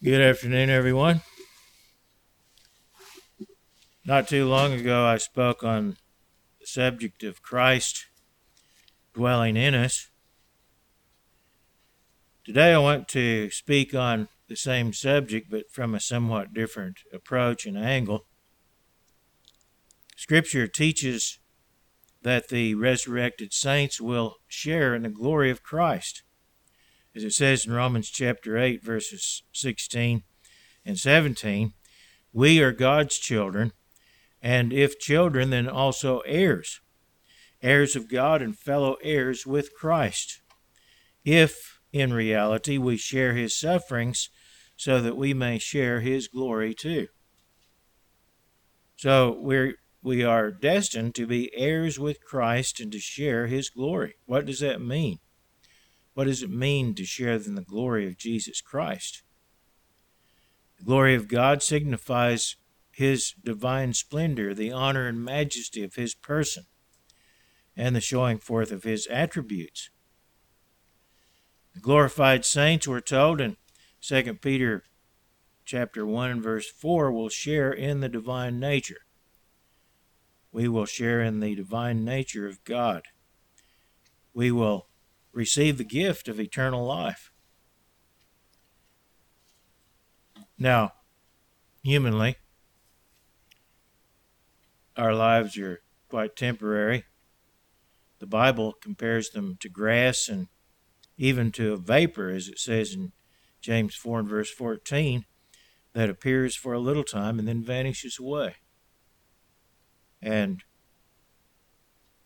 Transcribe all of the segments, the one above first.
Good afternoon, everyone. Not too long ago, I spoke on the subject of Christ dwelling in us. Today, I want to speak on the same subject, but from a somewhat different approach and angle. Scripture teaches that the resurrected saints will share in the glory of Christ as it says in Romans chapter 8, verses 16 and 17, we are God's children, and if children, then also heirs, heirs of God and fellow heirs with Christ. If, in reality, we share his sufferings, so that we may share his glory too. So we're we are destined to be heirs with Christ and to share his glory. What does that mean? What does it mean to share in the glory of Jesus Christ? The glory of God signifies his divine splendor, the honor and majesty of his person, and the showing forth of his attributes. The glorified saints, we're told in 2 Peter chapter 1 and verse 4, will share in the divine nature. We will share in the divine nature of God. We will receive the gift of eternal life. Now, humanly, our lives are quite temporary. The Bible compares them to grass and even to a vapor, as it says in James 4 and verse 14, that appears for a little time and then vanishes away. And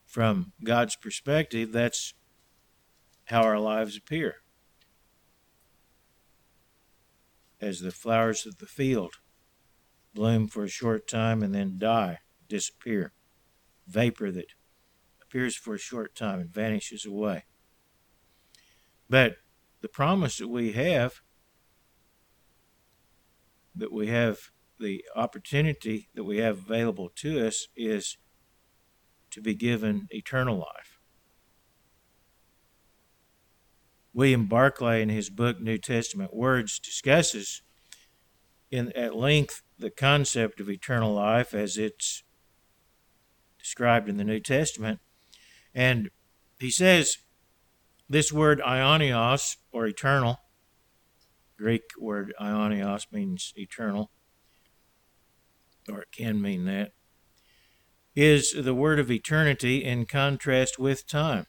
from God's perspective, that's how our lives appear. As the flowers of the field bloom for a short time and then die, disappear. Vapor that appears for a short time and vanishes away. But the promise that we have, that we have the opportunity that we have available to us, is to be given eternal life. William Barclay, in his book New Testament Words, discusses in at length the concept of eternal life as it's described in the New Testament. And he says this word aionios, or eternal, Greek word aionios means eternal, or it can mean that, is the word of eternity in contrast with time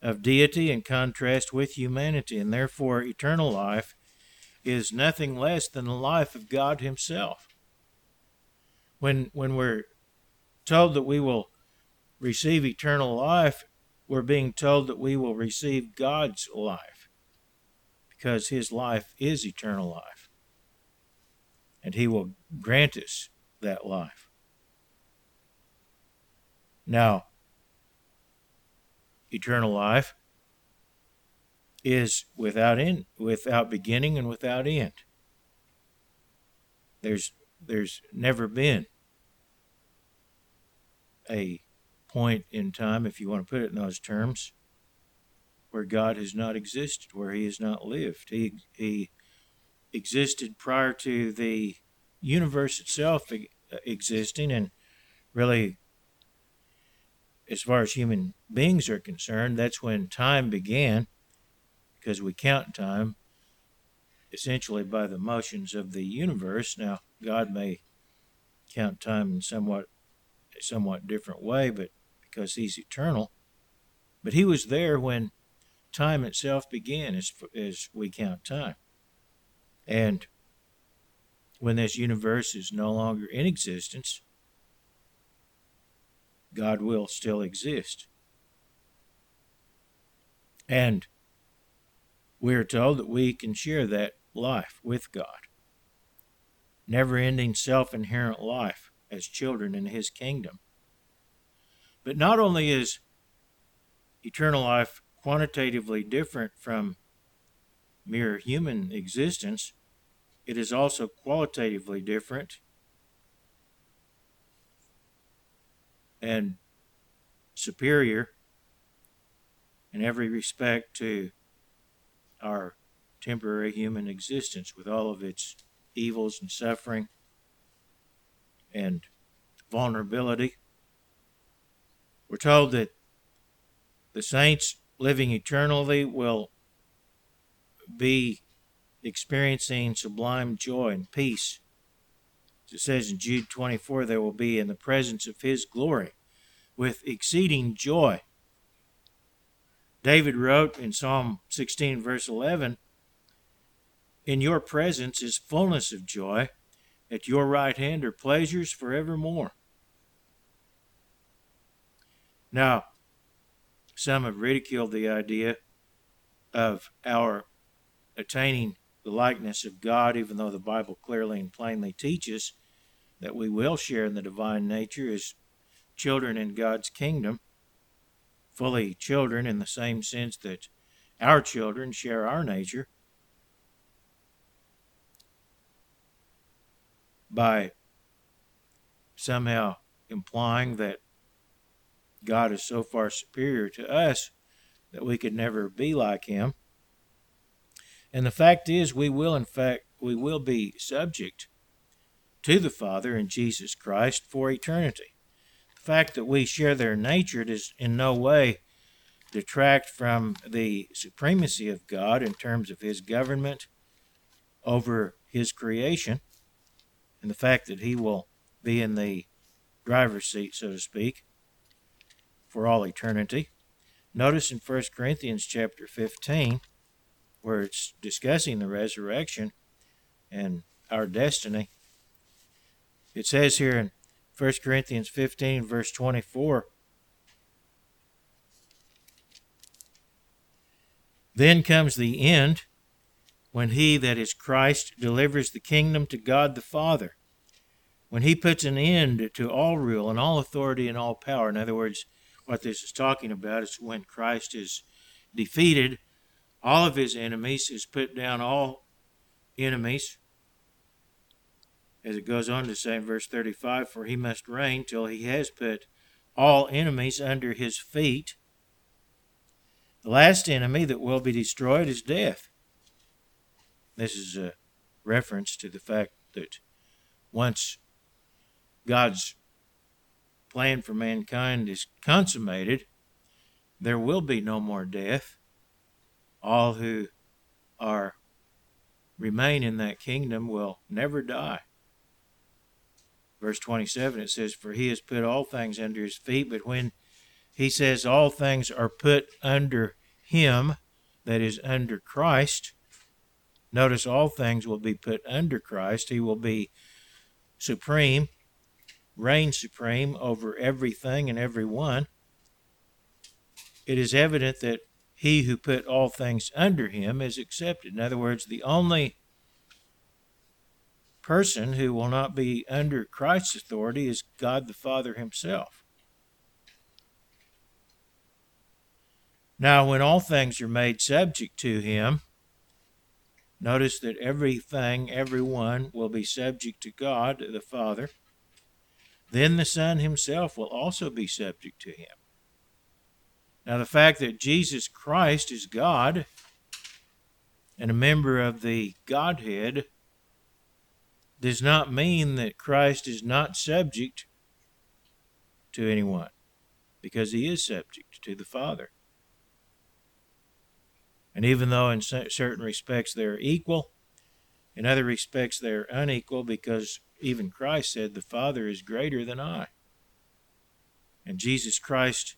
of deity in contrast with humanity, and therefore eternal life is nothing less than the life of God Himself. When, when we're told that we will receive eternal life, we're being told that we will receive God's life because His life is eternal life. And He will grant us that life. Now, eternal life is without end, without beginning and without end. There's there's never been a point in time, if you want to put it in those terms, where God has not existed, where He has not lived. He He existed prior to the universe itself existing, and really as far as human beings are concerned, that's when time began, because we count time essentially by the motions of the universe. Now, God may count time in somewhat a somewhat different way, but because He's eternal. But He was there when time itself began, as as we count time, and when this universe is no longer in existence God will still exist. And we are told that we can share that life with God. Never ending self inherent life as children in His kingdom. But not only is eternal life quantitatively different from mere human existence, it is also qualitatively different and superior in every respect to our temporary human existence with all of its evils and suffering and vulnerability. We're told that the saints living eternally will be experiencing sublime joy and peace. It says in Jude 24, they will be in the presence of His glory with exceeding joy. David wrote in Psalm 16, verse 11, In your presence is fullness of joy, at your right hand are pleasures forevermore. Now, some have ridiculed the idea of our attaining the likeness of God, even though the Bible clearly and plainly teaches that we will share in the divine nature as children in God's kingdom, fully children in the same sense that our children share our nature. By somehow implying that God is so far superior to us that we could never be like him. And the fact is, we will, in fact, we will be subject to the Father and Jesus Christ for eternity. The fact that we share their nature does in no way detract from the supremacy of God in terms of his government over his creation and the fact that he will be in the driver's seat, so to speak, for all eternity. Notice in 1 Corinthians chapter 15, where it's discussing the resurrection and our destiny, it says here in 1 Corinthians 15, verse 24, Then comes the end when he, that is Christ, delivers the kingdom to God the Father. When he puts an end to all rule and all authority and all power. In other words, what this is talking about is when Christ is defeated all of his enemies, has put down all enemies. As it goes on to say in verse 35, for he must reign till he has put all enemies under his feet. The last enemy that will be destroyed is death. This is a reference to the fact that once God's plan for mankind is consummated, there will be no more death. All who are remain in that kingdom will never die. Verse 27 it says, For he has put all things under his feet, but when he says all things are put under him, that is, under Christ, notice all things will be put under Christ. He will be supreme reign supreme over everything and everyone, it is evident that he who put all things under him is accepted. In other words, the only person who will not be under Christ's authority is God the Father himself. Now, when all things are made subject to him, notice that everything, everyone will be subject to God the Father then the Son himself will also be subject to him. Now, the fact that Jesus Christ is God and a member of the Godhead does not mean that Christ is not subject to anyone, because he is subject to the Father. And even though in certain respects they're equal, in other respects they're unequal because even Christ said, The Father is greater than I. And Jesus Christ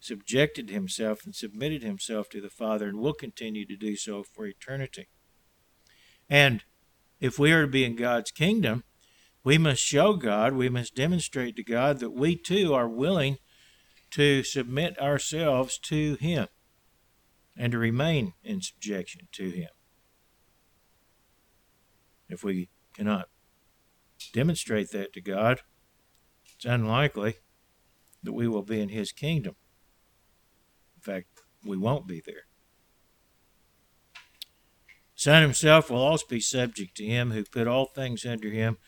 subjected himself and submitted himself to the Father and will continue to do so for eternity. And if we are to be in God's kingdom, we must show God, we must demonstrate to God that we too are willing to submit ourselves to Him and to remain in subjection to Him. If we cannot demonstrate that to God, it's unlikely that we will be in His kingdom. In fact, we won't be there. Son himself will also be subject to him who put all things under him.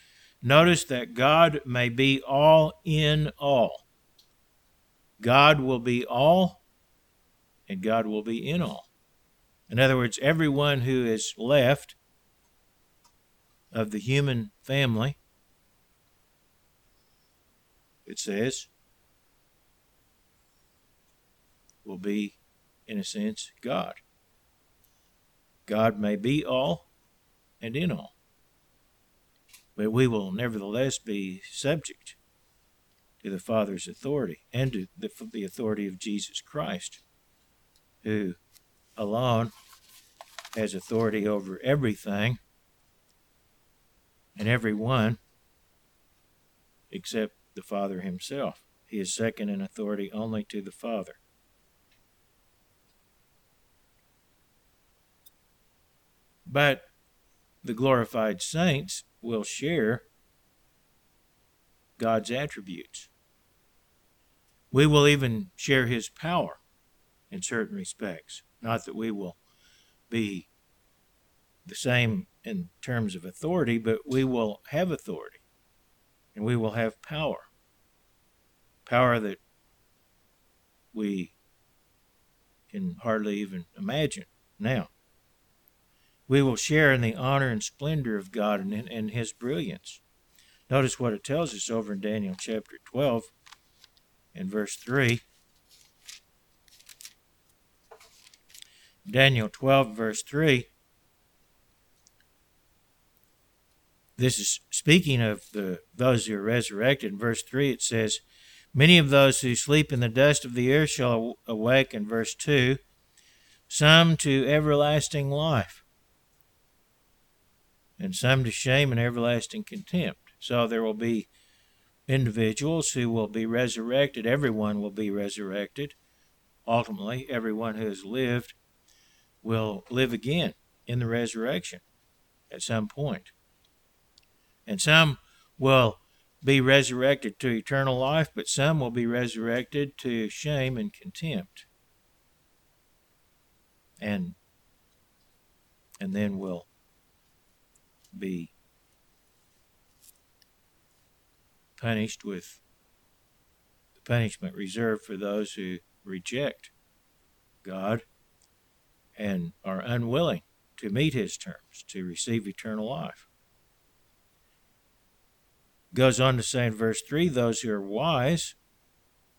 Notice that God may be all in all. God will be all, and God will be in all. In other words, everyone who is left of the human family, it says, will be, in a sense, God. God may be all and in all, but we will nevertheless be subject to the Father's authority and to the, the authority of Jesus Christ, who alone has authority over everything and everyone except the Father himself. He is second in authority only to the Father. But the glorified saints will share God's attributes. We will even share his power in certain respects. Not that we will be the same in terms of authority, but we will have authority and we will have power. Power that we can hardly even imagine now. We will share in the honor and splendor of God and, and His brilliance. Notice what it tells us over in Daniel chapter 12 and verse 3. Daniel 12, verse 3. This is speaking of the those who are resurrected. In verse 3, it says, Many of those who sleep in the dust of the earth shall awake. In verse 2, some to everlasting life and some to shame and everlasting contempt. So there will be individuals who will be resurrected. Everyone will be resurrected. Ultimately, everyone who has lived will live again in the resurrection at some point. And some will be resurrected to eternal life, but some will be resurrected to shame and contempt. And and then will be punished with the punishment reserved for those who reject God and are unwilling to meet his terms to receive eternal life. Goes on to say in verse 3 those who are wise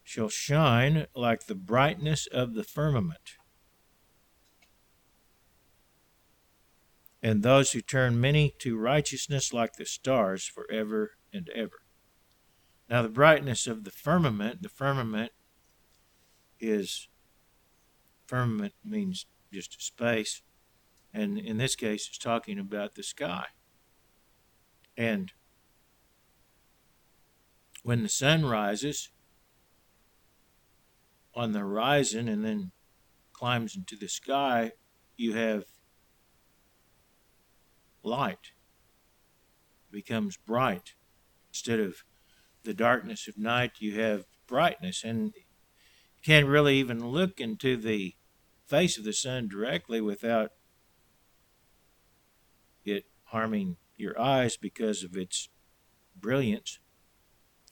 shall shine like the brightness of the firmament. And those who turn many to righteousness like the stars forever and ever. Now, the brightness of the firmament, the firmament is, firmament means just space, and in this case, it's talking about the sky. And when the sun rises on the horizon and then climbs into the sky, you have light becomes bright. Instead of the darkness of night, you have brightness. And you can't really even look into the face of the sun directly without it harming your eyes because of its brilliance.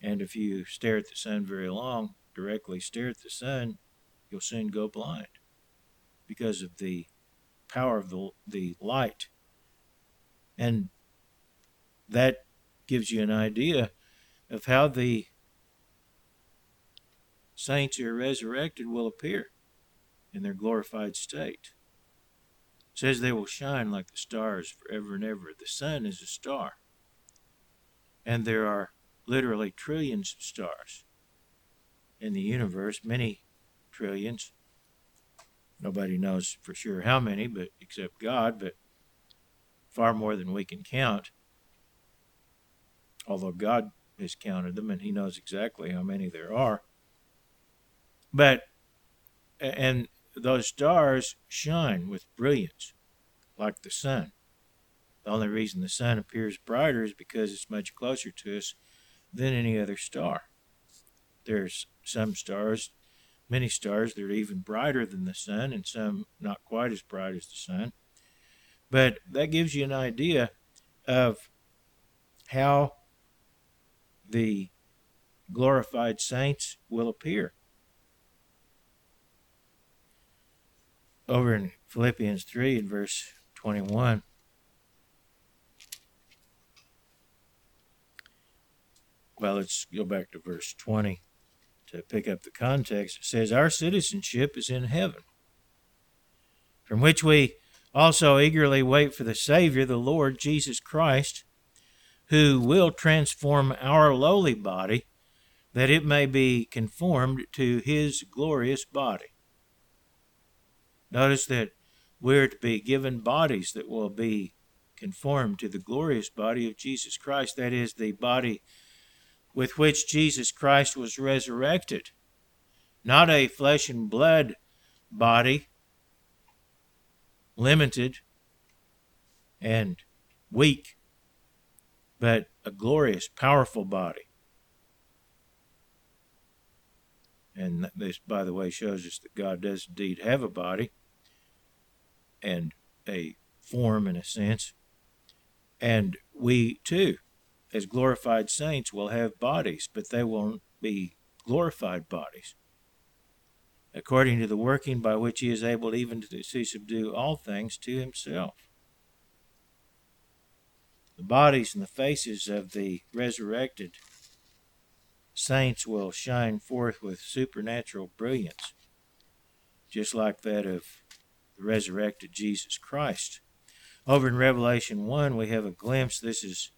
And if you stare at the sun very long, directly stare at the sun, you'll soon go blind because of the power of the, the light and that gives you an idea of how the saints who are resurrected will appear in their glorified state. It says they will shine like the stars forever and ever. The sun is a star. And there are literally trillions of stars in the universe, many trillions. Nobody knows for sure how many, but except God, but far more than we can count. Although God has counted them and He knows exactly how many there are. But, and those stars shine with brilliance like the sun. The only reason the sun appears brighter is because it's much closer to us than any other star. There's some stars, many stars that are even brighter than the sun, and some not quite as bright as the sun. But that gives you an idea of how the glorified saints will appear. Over in Philippians 3 and verse 21. Well, let's go back to verse 20 to pick up the context. It says, Our citizenship is in heaven, from which we also eagerly wait for the Savior, the Lord Jesus Christ, who will transform our lowly body that it may be conformed to his glorious body. Notice that we're to be given bodies that will be conformed to the glorious body of Jesus Christ, that is, the body with which Jesus Christ was resurrected. Not a flesh and blood body, limited and weak, but a glorious, powerful body. And this, by the way, shows us that God does indeed have a body and a form in a sense. And we too, as glorified saints, will have bodies, but they won't be glorified bodies. According to the working by which he is able even to, to subdue all things to himself. The bodies and the faces of the resurrected saints will shine forth with supernatural brilliance, just like that of the resurrected Jesus Christ. Over in Revelation 1, we have a glimpse. This is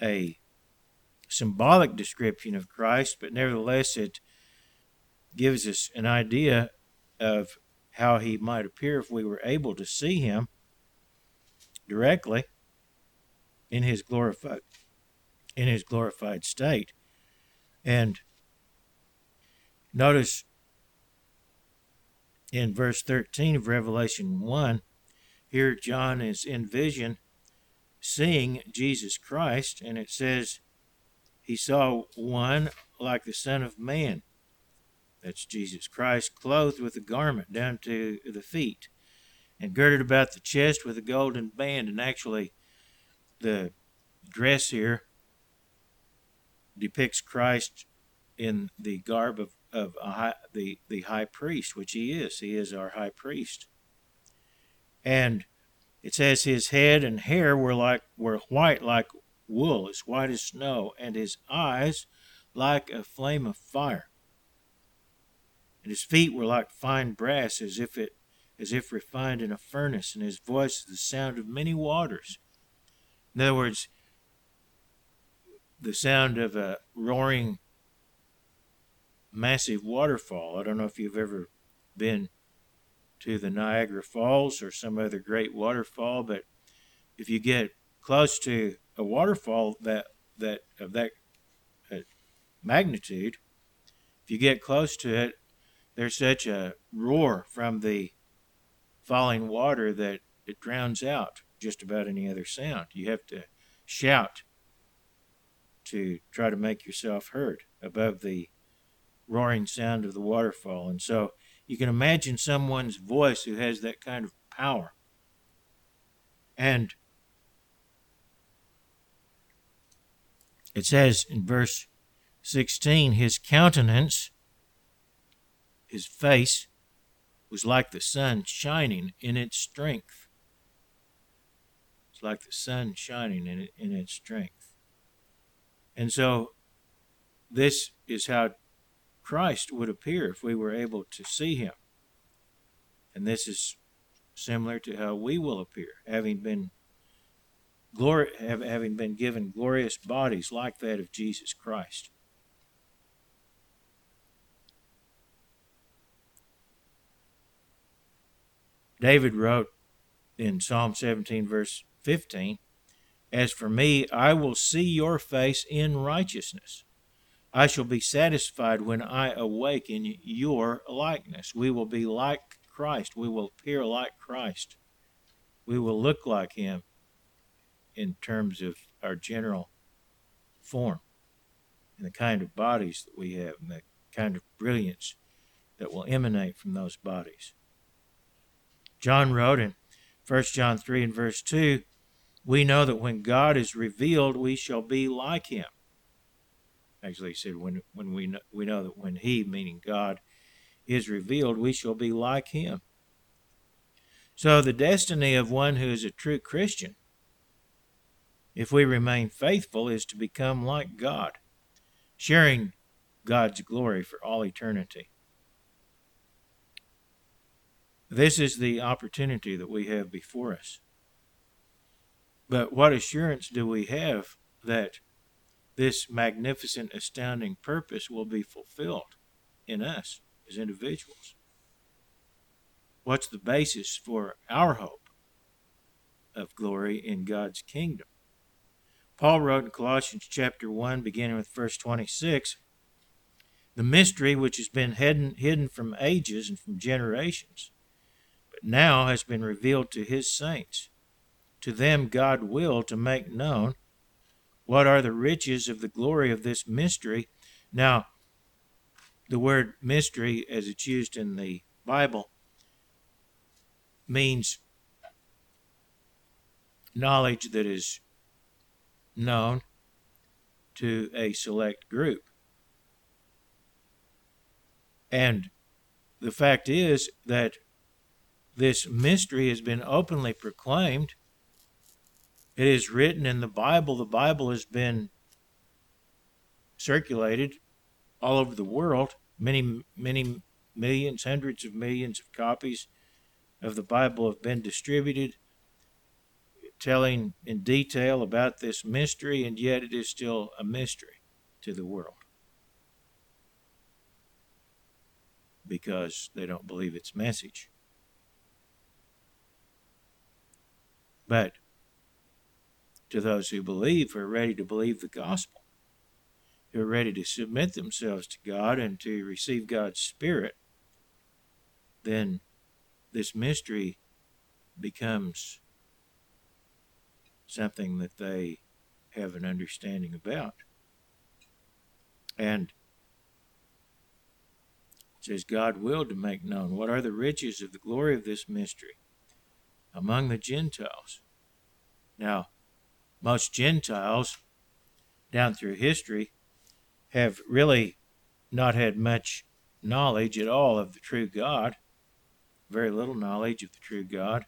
a symbolic description of Christ, but nevertheless, it gives us an idea of how he might appear if we were able to see him directly in his glorified in his glorified state. And notice in verse 13 of Revelation 1, here John is in vision seeing Jesus Christ, and it says he saw one like the Son of Man. That's Jesus Christ, clothed with a garment down to the feet, and girded about the chest with a golden band. And actually, the dress here depicts Christ in the garb of, of high, the, the high priest, which he is. He is our high priest. And it says his head and hair were like were white like wool, as white as snow, and his eyes like a flame of fire. And his feet were like fine brass, as if it as if refined in a furnace, and his voice the sound of many waters. In other words, the sound of a roaring massive waterfall. I don't know if you've ever been to the Niagara Falls or some other great waterfall, but if you get close to a waterfall that that of that uh, magnitude, if you get close to it, there's such a roar from the falling water that it drowns out just about any other sound. You have to shout to try to make yourself heard above the roaring sound of the waterfall. And so you can imagine someone's voice who has that kind of power. And it says in verse 16, his countenance, his face, was like the sun shining in its strength. It's like the sun shining in, in its strength. And so this is how Christ would appear if we were able to see him. And this is similar to how we will appear, having been glory, having been given glorious bodies like that of Jesus Christ. David wrote in Psalm 17, verse 15, as for me, I will see your face in righteousness. I shall be satisfied when I awake in your likeness. We will be like Christ. We will appear like Christ. We will look like Him in terms of our general form and the kind of bodies that we have and the kind of brilliance that will emanate from those bodies. John wrote in 1 John 3 and verse 2 we know that when God is revealed, we shall be like him. Actually, he said, when, when we, know, we know that when he, meaning God, is revealed, we shall be like him. So, the destiny of one who is a true Christian, if we remain faithful, is to become like God, sharing God's glory for all eternity. This is the opportunity that we have before us. But what assurance do we have that this magnificent, astounding purpose will be fulfilled in us as individuals? What's the basis for our hope of glory in God's kingdom? Paul wrote in Colossians chapter 1, beginning with verse 26 the mystery which has been hidden, hidden from ages and from generations, but now has been revealed to his saints. To them God will to make known what are the riches of the glory of this mystery. Now, the word mystery, as it's used in the Bible, means knowledge that is known to a select group. And the fact is that this mystery has been openly proclaimed. It is written in the Bible. The Bible has been circulated all over the world. Many, many millions, hundreds of millions of copies of the Bible have been distributed, telling in detail about this mystery, and yet it is still a mystery to the world because they don't believe its message. But to those who believe, who are ready to believe the gospel, who are ready to submit themselves to God and to receive God's Spirit, then this mystery becomes something that they have an understanding about. And it says, God willed to make known what are the riches of the glory of this mystery among the Gentiles. Now, most Gentiles down through history have really not had much knowledge at all of the true God very little knowledge of the true God.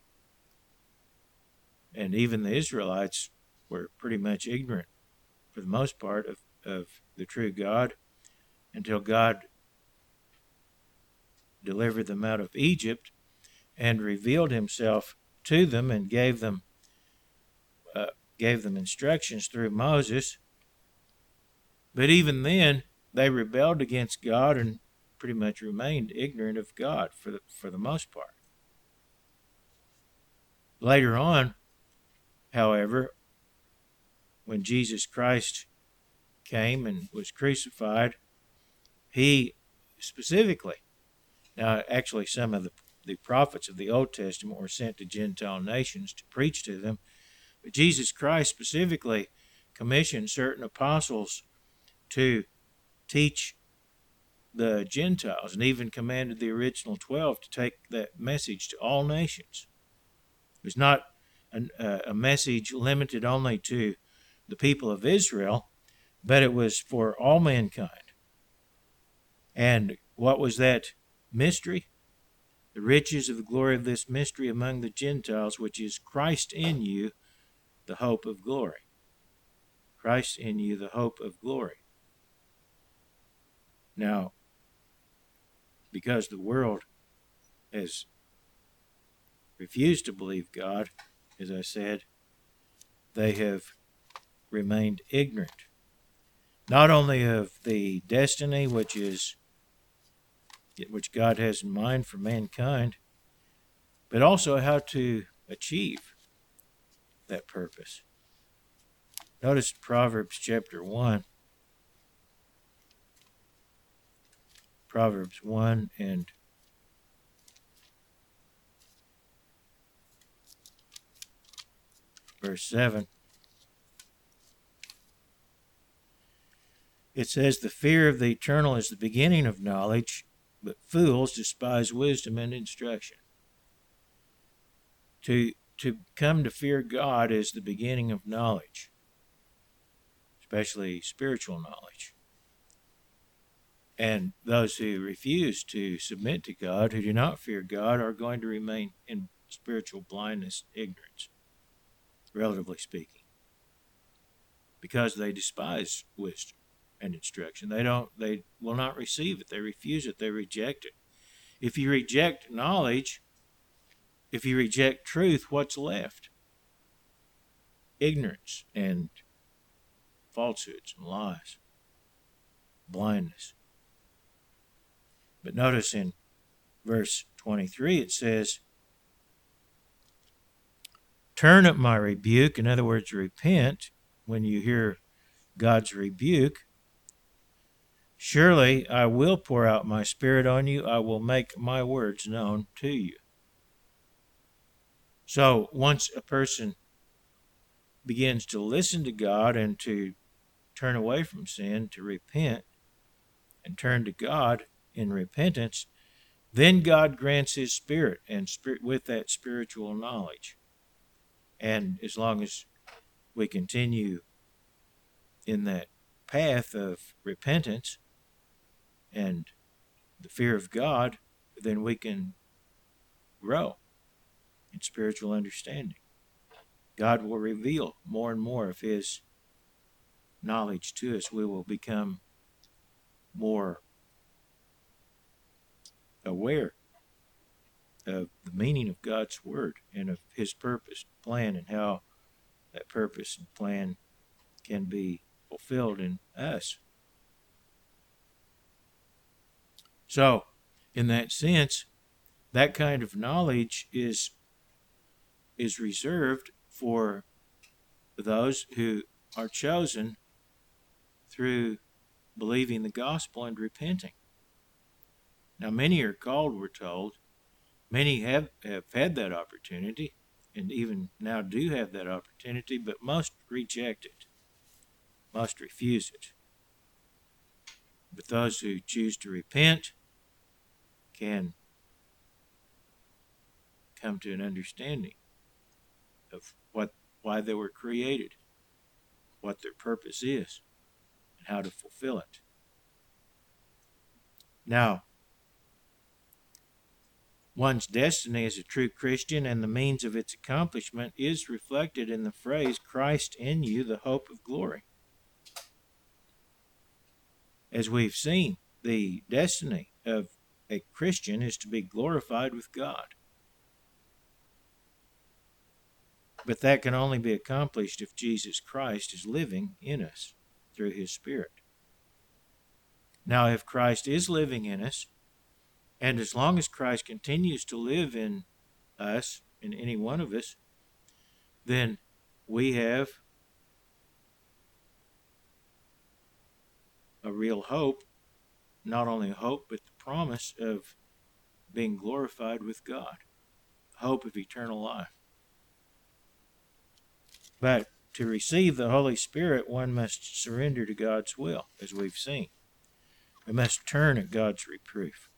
And even the Israelites were pretty much ignorant, for the most part, of, of the true God until God delivered them out of Egypt and revealed himself to them and gave them uh, gave them instructions through Moses. But even then, they rebelled against God and pretty much remained ignorant of God for the, for the most part. Later on, however, when Jesus Christ came and was crucified, he specifically, now actually some of the, the prophets of the Old Testament were sent to Gentile nations to preach to them, but Jesus Christ specifically commissioned certain apostles to teach the Gentiles and even commanded the original 12 to take that message to all nations. It was not an, uh, a message limited only to the people of Israel, but it was for all mankind. And what was that mystery? The riches of the glory of this mystery among the Gentiles, which is Christ in you, the hope of glory. Christ in you, the hope of glory. Now, because the world has refused to believe God, as I said, they have remained ignorant, not only of the destiny which is which God has in mind for mankind, but also how to achieve that purpose. Notice Proverbs chapter 1. Proverbs 1 and verse 7. It says, The fear of the eternal is the beginning of knowledge, but fools despise wisdom and instruction. To, to come to fear God is the beginning of knowledge, especially spiritual knowledge. And those who refuse to submit to God, who do not fear God, are going to remain in spiritual blindness, ignorance, relatively speaking, because they despise wisdom and instruction. They don't. They will not receive it. They refuse it. They reject it. If you reject knowledge, if you reject truth, what's left? Ignorance and falsehoods and lies, blindness. But notice in verse 23 it says, Turn at my rebuke, in other words, repent when you hear God's rebuke. Surely I will pour out my spirit on you, I will make my words known to you. So once a person begins to listen to God and to turn away from sin, to repent, and turn to God in repentance, then God grants His Spirit, and spirit, with that spiritual knowledge. And as long as we continue in that path of repentance and the fear of God, then we can grow in spiritual understanding. God will reveal more and more of His knowledge to us. We will become more aware of the meaning of God's Word and of His purpose, plan, and how that purpose and plan can be fulfilled in us. So, in that sense, that kind of knowledge is is reserved for those who are chosen through believing the gospel and repenting. Now, many are called, we're told. Many have, have had that opportunity and even now do have that opportunity, but must reject it, must refuse it. But those who choose to repent can come to an understanding of what why they were created, what their purpose is, and how to fulfill it. Now, one's destiny as a true Christian and the means of its accomplishment is reflected in the phrase Christ in you, the hope of glory. As we've seen, the destiny of a Christian is to be glorified with God. But that can only be accomplished if Jesus Christ is living in us through his Spirit. Now, if Christ is living in us, and as long as Christ continues to live in us, in any one of us, then we have a real hope, not only hope, but the promise of being glorified with God, hope of eternal life. But to receive the Holy Spirit, one must surrender to God's will, as we've seen. We must turn at God's reproof.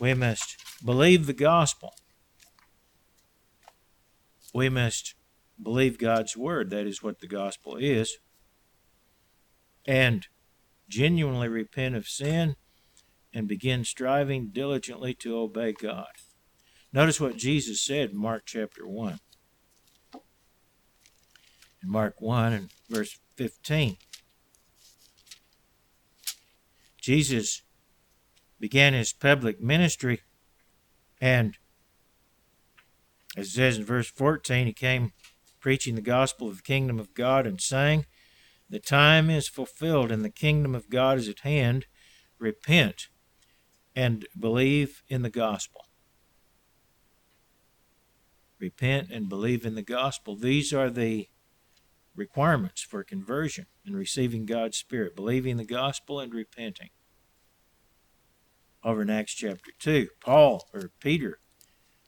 We must believe the gospel. We must believe God's word. That is what the gospel is. And genuinely repent of sin and begin striving diligently to obey God. Notice what Jesus said in Mark chapter 1 in Mark 1 and verse 15. Jesus began his public ministry, and as it says in verse 14, he came preaching the gospel of the kingdom of God and saying, The time is fulfilled and the kingdom of God is at hand. Repent and believe in the gospel. Repent and believe in the gospel. These are the requirements for conversion and receiving God's Spirit, believing the gospel and repenting. Over in Acts chapter 2, Paul or Peter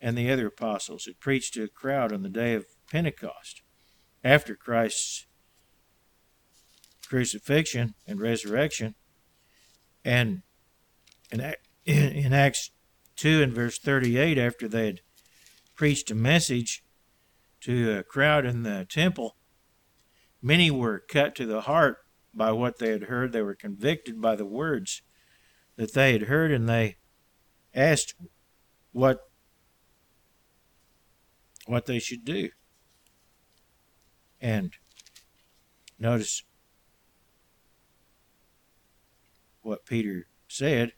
and the other apostles had preached to a crowd on the day of Pentecost after Christ's crucifixion and resurrection. And in, in Acts 2 and verse 38, after they had preached a message to a crowd in the temple, Many were cut to the heart by what they had heard. They were convicted by the words that they had heard, and they asked what what they should do. And notice what Peter said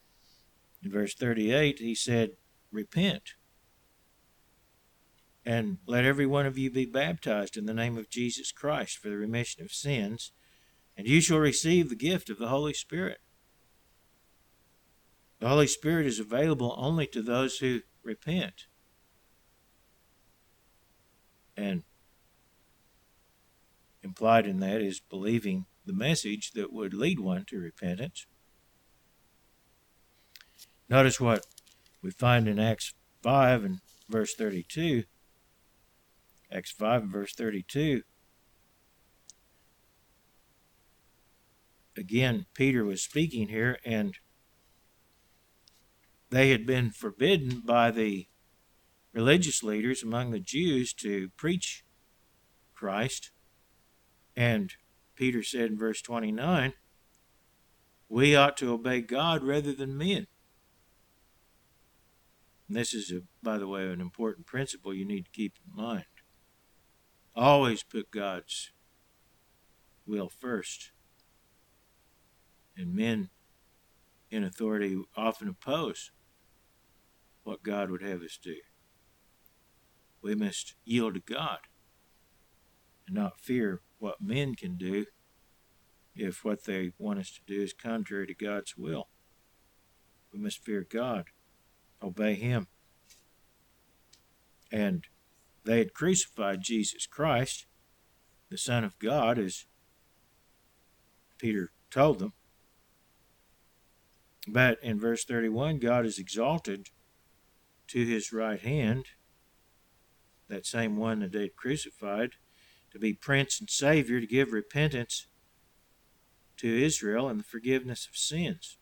in verse 38. He said, Repent and let every one of you be baptized in the name of Jesus Christ for the remission of sins, and you shall receive the gift of the Holy Spirit. The Holy Spirit is available only to those who repent. And implied in that is believing the message that would lead one to repentance. Notice what we find in Acts 5 and verse 32. Acts 5 and verse 32. Again, Peter was speaking here, and they had been forbidden by the religious leaders among the Jews to preach Christ. And Peter said in verse 29, we ought to obey God rather than men. This is, a, by the way, an important principle you need to keep in mind. Always put God's will first. And men in authority often oppose what God would have us do. We must yield to God and not fear what men can do if what they want us to do is contrary to God's will. We must fear God, obey Him. And they had crucified Jesus Christ, the Son of God, as Peter told them. But in verse 31, God is exalted to his right hand, that same one that they'd crucified, to be Prince and Savior, to give repentance to Israel and the forgiveness of sins.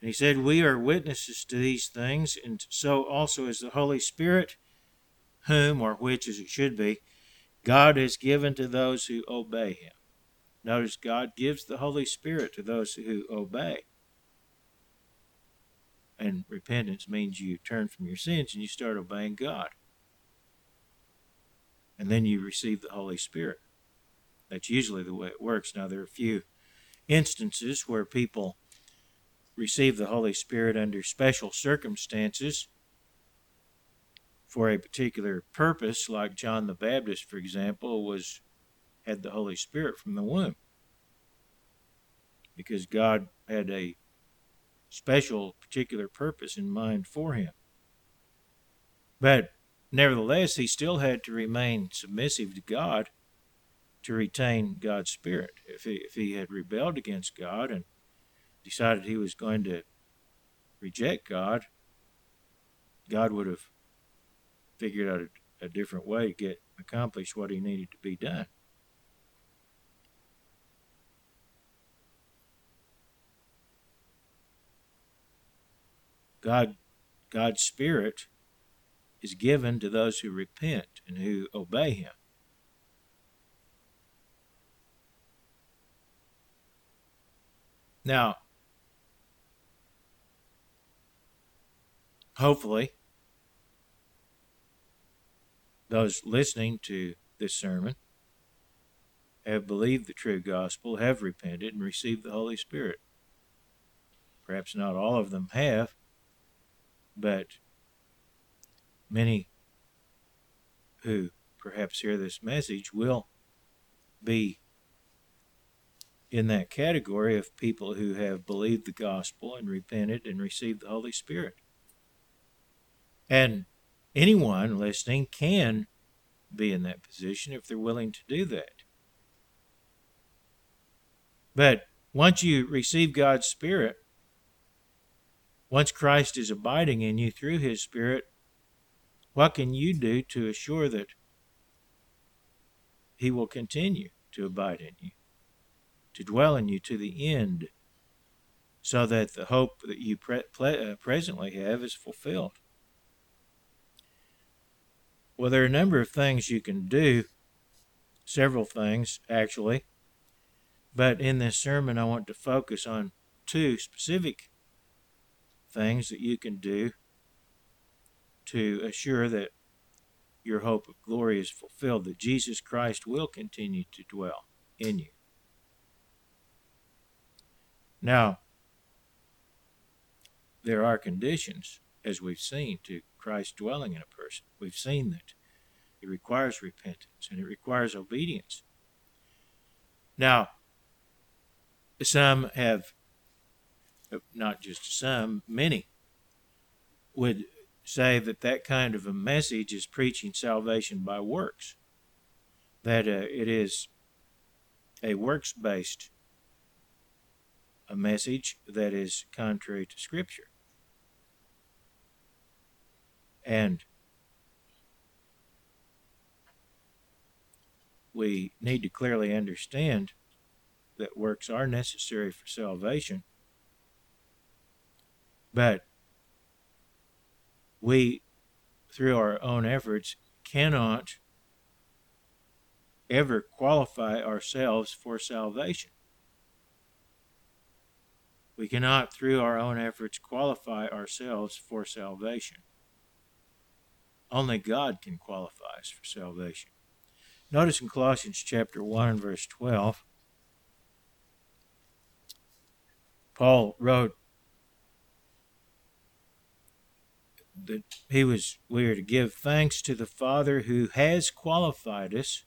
And he said, We are witnesses to these things, and so also is the Holy Spirit, whom, or which as it should be, God has given to those who obey him. Notice God gives the Holy Spirit to those who obey. And repentance means you turn from your sins and you start obeying God. And then you receive the Holy Spirit. That's usually the way it works. Now, there are a few instances where people receive the Holy Spirit under special circumstances for a particular purpose, like John the Baptist, for example, was had the Holy Spirit from the womb. Because God had a special, particular purpose in mind for him. But nevertheless, he still had to remain submissive to God to retain God's Spirit. If he, if he had rebelled against God and decided he was going to reject God, God would have figured out a, a different way to get accomplish what he needed to be done. God, God's Spirit is given to those who repent and who obey Him. Now, hopefully, those listening to this sermon have believed the true gospel, have repented, and received the Holy Spirit. Perhaps not all of them have, but many who perhaps hear this message will be in that category of people who have believed the gospel and repented and received the Holy Spirit. And anyone listening can be in that position if they're willing to do that. But once you receive God's Spirit, once Christ is abiding in you through his Spirit, what can you do to assure that he will continue to abide in you, to dwell in you to the end, so that the hope that you pre- ple- uh, presently have is fulfilled? Well, there are a number of things you can do, several things actually, but in this sermon I want to focus on two specific things that you can do to assure that your hope of glory is fulfilled, that Jesus Christ will continue to dwell in you. Now, there are conditions, as we've seen, to Christ dwelling in a person. We've seen that it requires repentance and it requires obedience. Now, some have, not just some, many would say that that kind of a message is preaching salvation by works, that uh, it is a works based a message that is contrary to Scripture. And we need to clearly understand that works are necessary for salvation. But we, through our own efforts, cannot ever qualify ourselves for salvation. We cannot, through our own efforts, qualify ourselves for salvation. Only God can qualify us for salvation. Notice in Colossians chapter 1 and verse 12, Paul wrote that he was we are to give thanks to the Father who has qualified us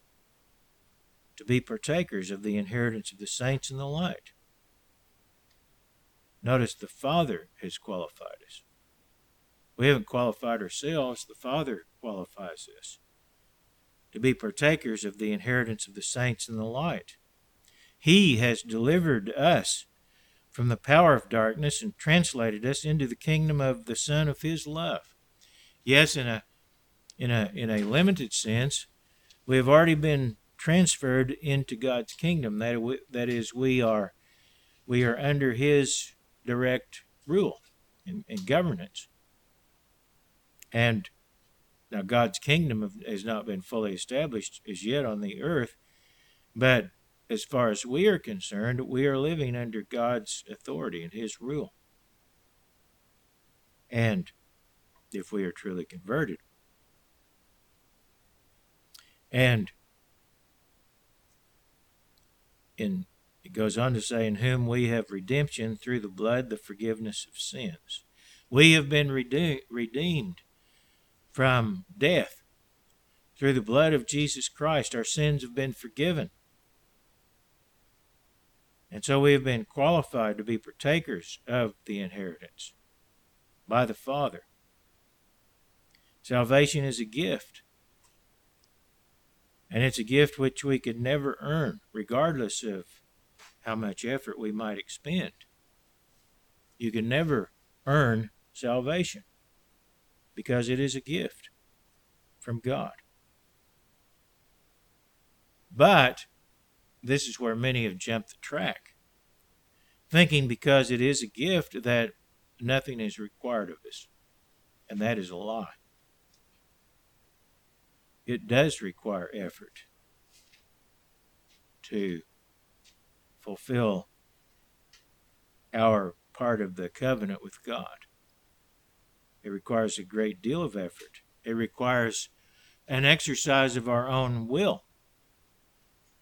to be partakers of the inheritance of the saints in the light. Notice the Father has qualified us. We haven't qualified ourselves, the Father qualifies us to be partakers of the inheritance of the saints in the light. He has delivered us from the power of darkness and translated us into the kingdom of the Son of His love. Yes, in a in a in a limited sense, we have already been transferred into God's kingdom. That that is, we are we are under His direct rule and, and governance. And now God's kingdom has not been fully established as yet on the earth, but as far as we are concerned, we are living under God's authority and His rule. And if we are truly converted, and in it goes on to say, In whom we have redemption through the blood, the forgiveness of sins. We have been redeemed from death through the blood of Jesus Christ. Our sins have been forgiven. And so we have been qualified to be partakers of the inheritance by the Father. Salvation is a gift. And it's a gift which we could never earn, regardless of how much effort we might expend. You can never earn salvation because it is a gift from God. But this is where many have jumped the track, thinking because it is a gift that nothing is required of us. And that is a lie. It does require effort to fulfill our part of the covenant with God. It requires a great deal of effort. It requires an exercise of our own will.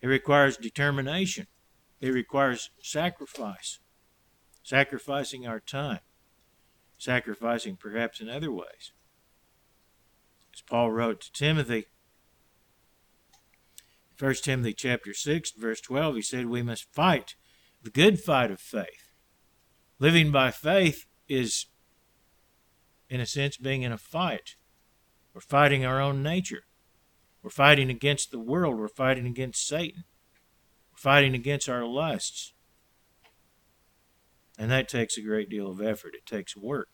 It requires determination. It requires sacrifice, sacrificing our time, sacrificing perhaps in other ways. As Paul wrote to Timothy, 1 Timothy chapter 6, verse 12, he said, We must fight the good fight of faith. Living by faith is, in a sense, being in a fight. We're fighting our own nature. We're fighting against the world. We're fighting against Satan. We're fighting against our lusts. And that takes a great deal of effort. It takes work.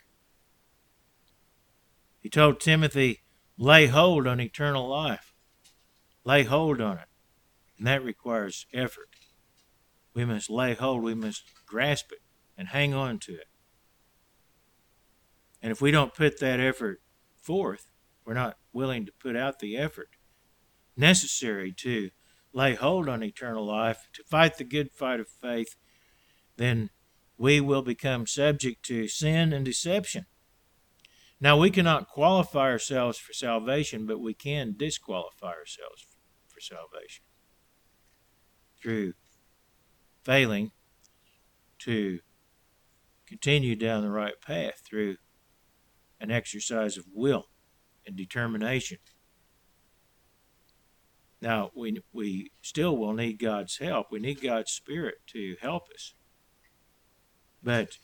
He told Timothy, lay hold on eternal life. Lay hold on it. And that requires effort. We must lay hold, we must grasp it and hang on to it. And if we don't put that effort forth, we're not willing to put out the effort necessary to lay hold on eternal life, to fight the good fight of faith, then we will become subject to sin and deception. Now, we cannot qualify ourselves for salvation, but we can disqualify ourselves for salvation through failing to continue down the right path through an exercise of will and determination. Now, we, we still will need God's help. We need God's Spirit to help us. But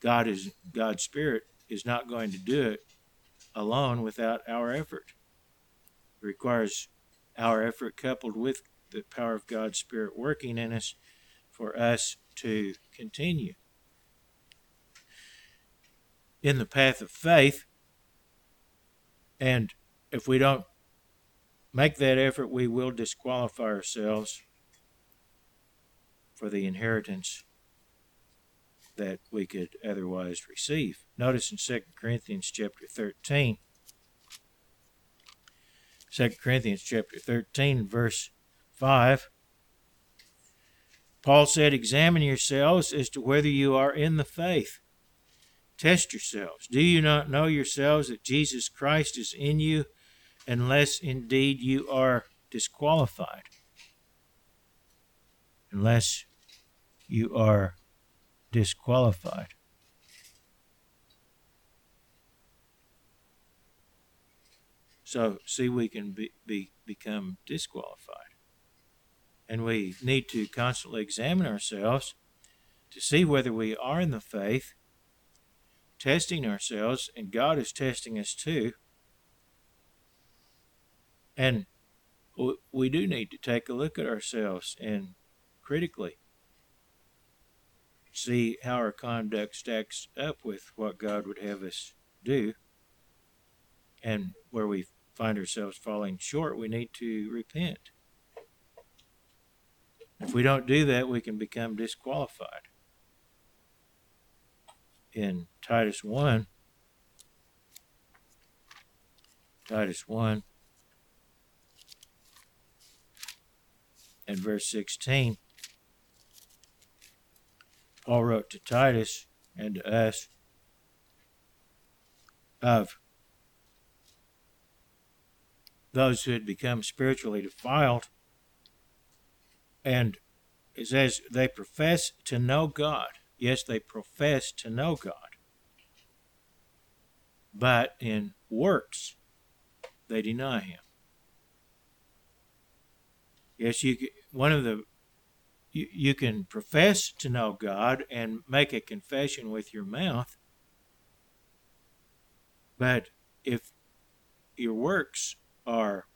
God is God's Spirit is not going to do it alone without our effort. It requires our effort coupled with the power of God's Spirit working in us for us to continue in the path of faith. And if we don't make that effort, we will disqualify ourselves for the inheritance that we could otherwise receive. Notice in 2 Corinthians chapter 13, 2 Corinthians chapter 13, verse 5, Paul said, Examine yourselves as to whether you are in the faith. Test yourselves. Do you not know yourselves that Jesus Christ is in you, unless indeed you are disqualified? Unless you are disqualified. So, see, we can be, be, become disqualified. And we need to constantly examine ourselves to see whether we are in the faith, testing ourselves, and God is testing us too. And we do need to take a look at ourselves and critically see how our conduct stacks up with what God would have us do. And where we find ourselves falling short, we need to repent. If we don't do that, we can become disqualified. In Titus 1, Titus 1 and verse 16, Paul wrote to Titus and to us of those who had become spiritually defiled. And it says they profess to know God. Yes, they profess to know God. But in works, they deny Him. Yes, you. One of the you, you can profess to know God and make a confession with your mouth, but if your works are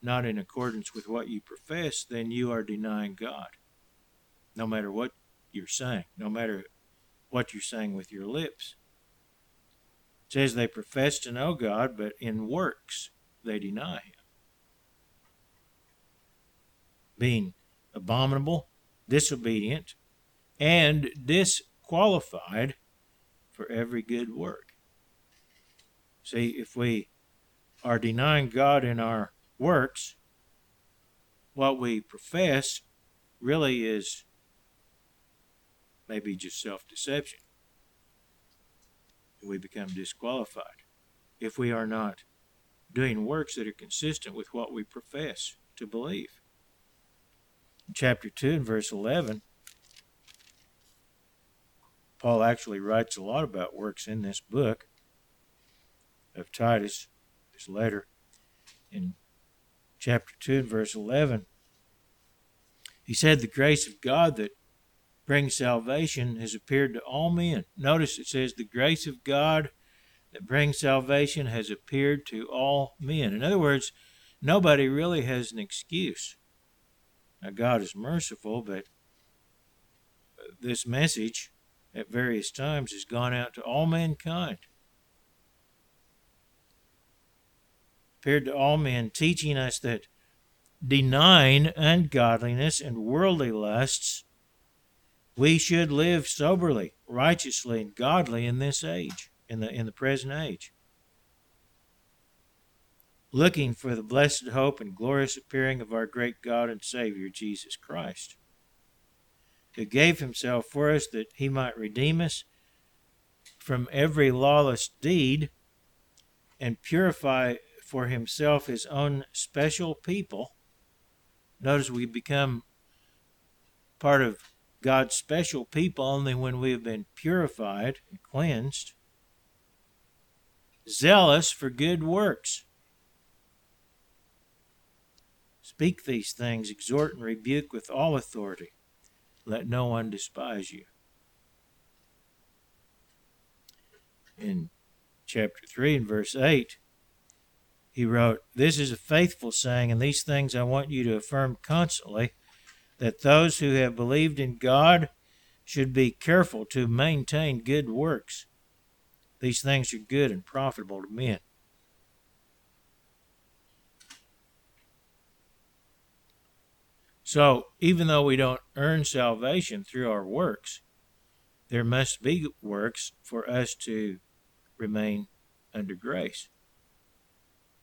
not in accordance with what you profess, then you are denying God. No matter what you're saying, no matter what you're saying with your lips. It says they profess to know God, but in works they deny Him. Being abominable, disobedient, and disqualified for every good work. See, if we are denying God in our works, what we profess really is maybe just self deception. We become disqualified if we are not doing works that are consistent with what we profess to believe chapter 2 and verse 11, Paul actually writes a lot about works in this book of Titus, this letter. In chapter 2 and verse 11, he said, The grace of God that brings salvation has appeared to all men. Notice it says, The grace of God that brings salvation has appeared to all men. In other words, nobody really has an excuse. Now, God is merciful, but uh, this message at various times has gone out to all mankind. Appeared to all men, teaching us that denying ungodliness and worldly lusts, we should live soberly, righteously, and godly in this age, in the in the present age looking for the blessed hope and glorious appearing of our great God and Savior, Jesus Christ, who gave himself for us that he might redeem us from every lawless deed and purify for himself his own special people. Notice we become part of God's special people only when we have been purified and cleansed. Zealous for good works. Speak these things, exhort and rebuke with all authority. Let no one despise you. In chapter 3 and verse 8, he wrote, This is a faithful saying, and these things I want you to affirm constantly that those who have believed in God should be careful to maintain good works. These things are good and profitable to men. So, even though we don't earn salvation through our works, there must be works for us to remain under grace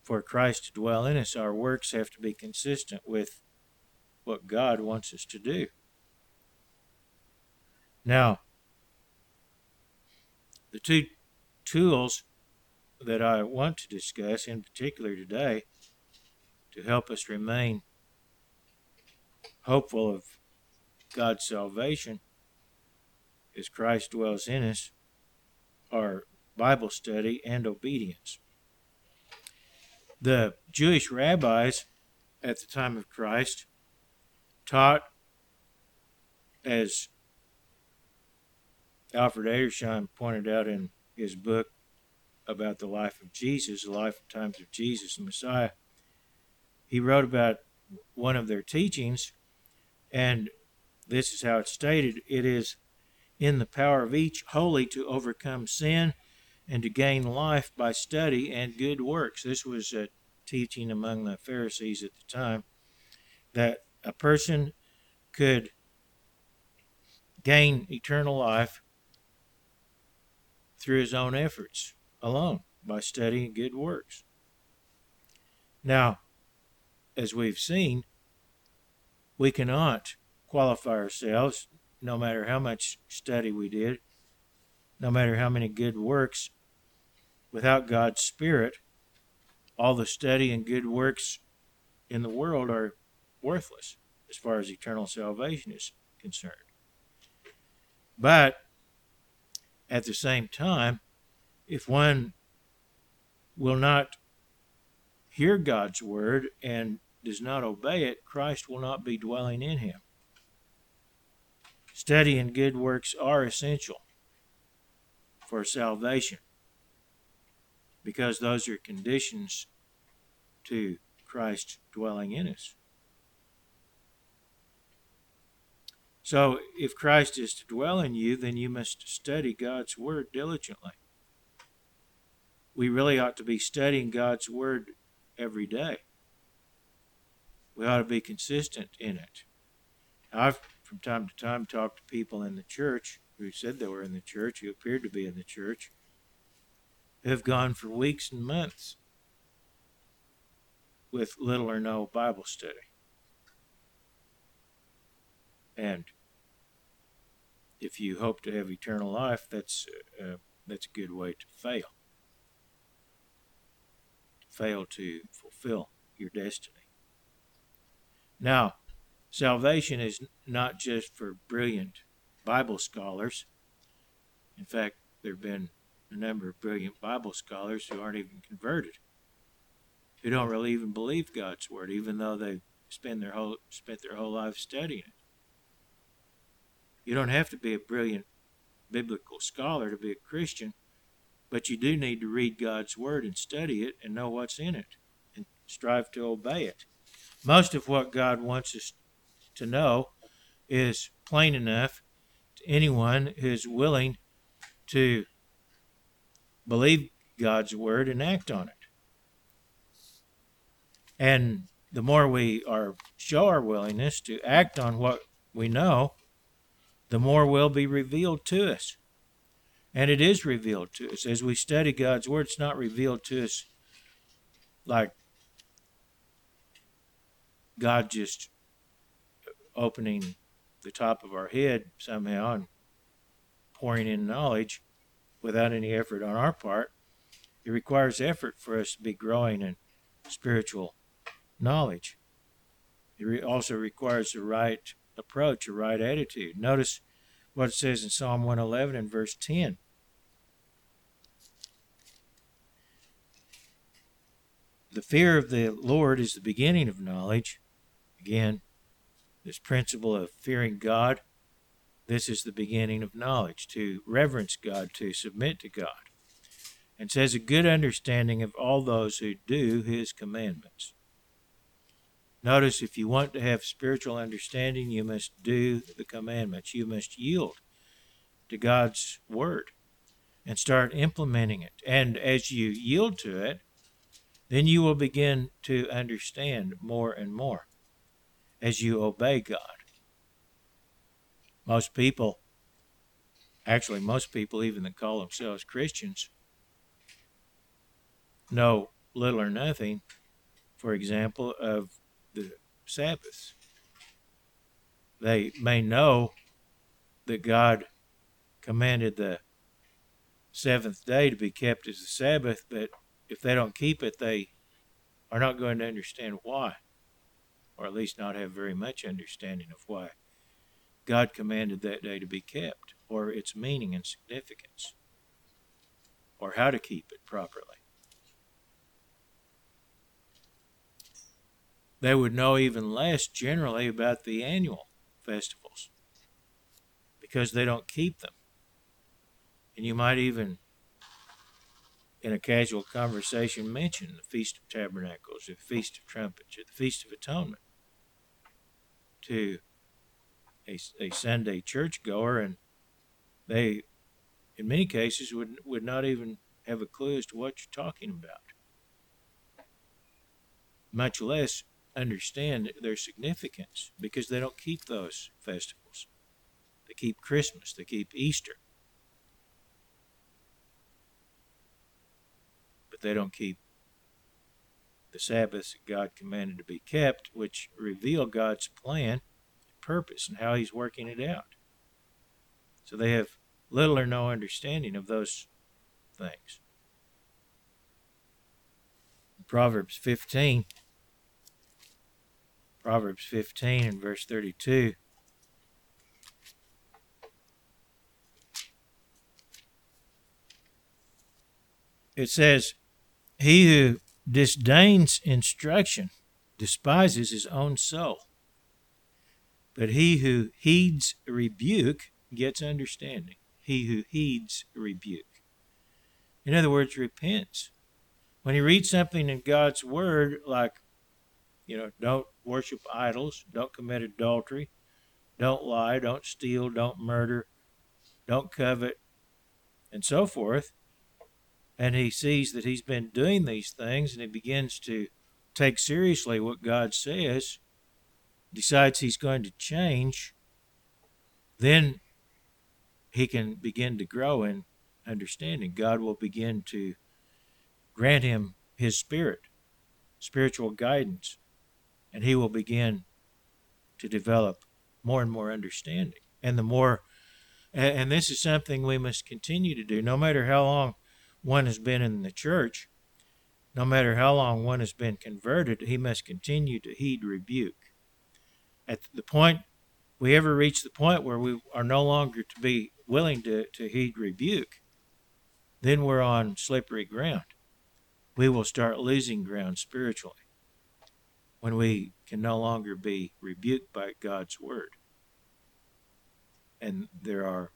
for Christ to dwell in us, our works have to be consistent with what God wants us to do. Now, the two tools that I want to discuss in particular today to help us remain hopeful of God's salvation as Christ dwells in us are Bible study and obedience. The Jewish rabbis at the time of Christ taught, as Alfred Edersheim pointed out in his book about the life of Jesus, the life and times of Jesus, the Messiah. He wrote about one of their teachings, and this is how it's stated it is in the power of each wholly to overcome sin and to gain life by study and good works. This was a teaching among the Pharisees at the time that a person could gain eternal life through his own efforts alone by studying good works. Now, as we've seen, we cannot qualify ourselves, no matter how much study we did, no matter how many good works Without God's Spirit, all the study and good works in the world are worthless as far as eternal salvation is concerned. But at the same time, if one will not hear God's word and does not obey it, Christ will not be dwelling in him. Study and good works are essential for salvation because those are conditions to Christ dwelling in us. So, if Christ is to dwell in you, then you must study God's Word diligently. We really ought to be studying God's Word every day. We ought to be consistent in it. I've, from time to time, talked to people in the church who said they were in the church, who appeared to be in the church, who have gone for weeks and months with little or no Bible study. And if you hope to have eternal life, that's uh, that's a good way to fail. Fail to fulfill your destiny. Now, salvation is not just for brilliant Bible scholars. In fact, there have been a number of brilliant Bible scholars who aren't even converted, who don't really even believe God's word, even though they spend their whole spent their whole life studying it. You don't have to be a brilliant biblical scholar to be a Christian, but you do need to read God's word and study it and know what's in it and strive to obey it. Most of what God wants us to know is plain enough to anyone who is willing to believe God's word and act on it. And the more we are show our willingness to act on what we know, the more will be revealed to us. And it is revealed to us. As we study God's word, it's not revealed to us like God just opening the top of our head somehow and pouring in knowledge without any effort on our part. It requires effort for us to be growing in spiritual knowledge. It also requires the right approach, a right attitude. Notice what it says in Psalm 111 and verse 10. The fear of the Lord is the beginning of knowledge. Again, this principle of fearing God, this is the beginning of knowledge, to reverence God, to submit to God. And says a good understanding of all those who do his commandments. Notice if you want to have spiritual understanding, you must do the commandments. You must yield to God's word and start implementing it. And as you yield to it, then you will begin to understand more and more as you obey God. Most people, actually, most people, even that call themselves Christians, know little or nothing, for example, of the Sabbath. They may know that God commanded the seventh day to be kept as the Sabbath, but if they don't keep it, they are not going to understand why, or at least not have very much understanding of why God commanded that day to be kept, or its meaning and significance, or how to keep it properly. They would know even less generally about the annual festivals because they don't keep them. And you might even in a casual conversation mention the Feast of Tabernacles, the Feast of Trumpets, or the Feast of Atonement to a, a Sunday churchgoer, and they, in many cases, would would not even have a clue as to what you're talking about, much less understand their significance because they don't keep those festivals. They keep Christmas, they keep Easter. but they don't keep the Sabbaths that God commanded to be kept, which reveal God's plan purpose and how He's working it out. So they have little or no understanding of those things. Proverbs 15, Proverbs 15 and verse 32. It says, he who disdains instruction despises his own soul. But he who heeds rebuke gets understanding. He who heeds rebuke. In other words, repents. When he reads something in God's word, like, you know, don't worship idols, don't commit adultery, don't lie, don't steal, don't murder, don't covet, and so forth, and he sees that he's been doing these things and he begins to take seriously what God says, decides he's going to change, then he can begin to grow in understanding. God will begin to grant him his spirit, spiritual guidance, and he will begin to develop more and more understanding. And the more, and this is something we must continue to do, no matter how long one has been in the church, no matter how long one has been converted, he must continue to heed rebuke. At the point we ever reach the point where we are no longer to be willing to, to heed rebuke, then we're on slippery ground. We will start losing ground spiritually when we can no longer be rebuked by God's word. And there are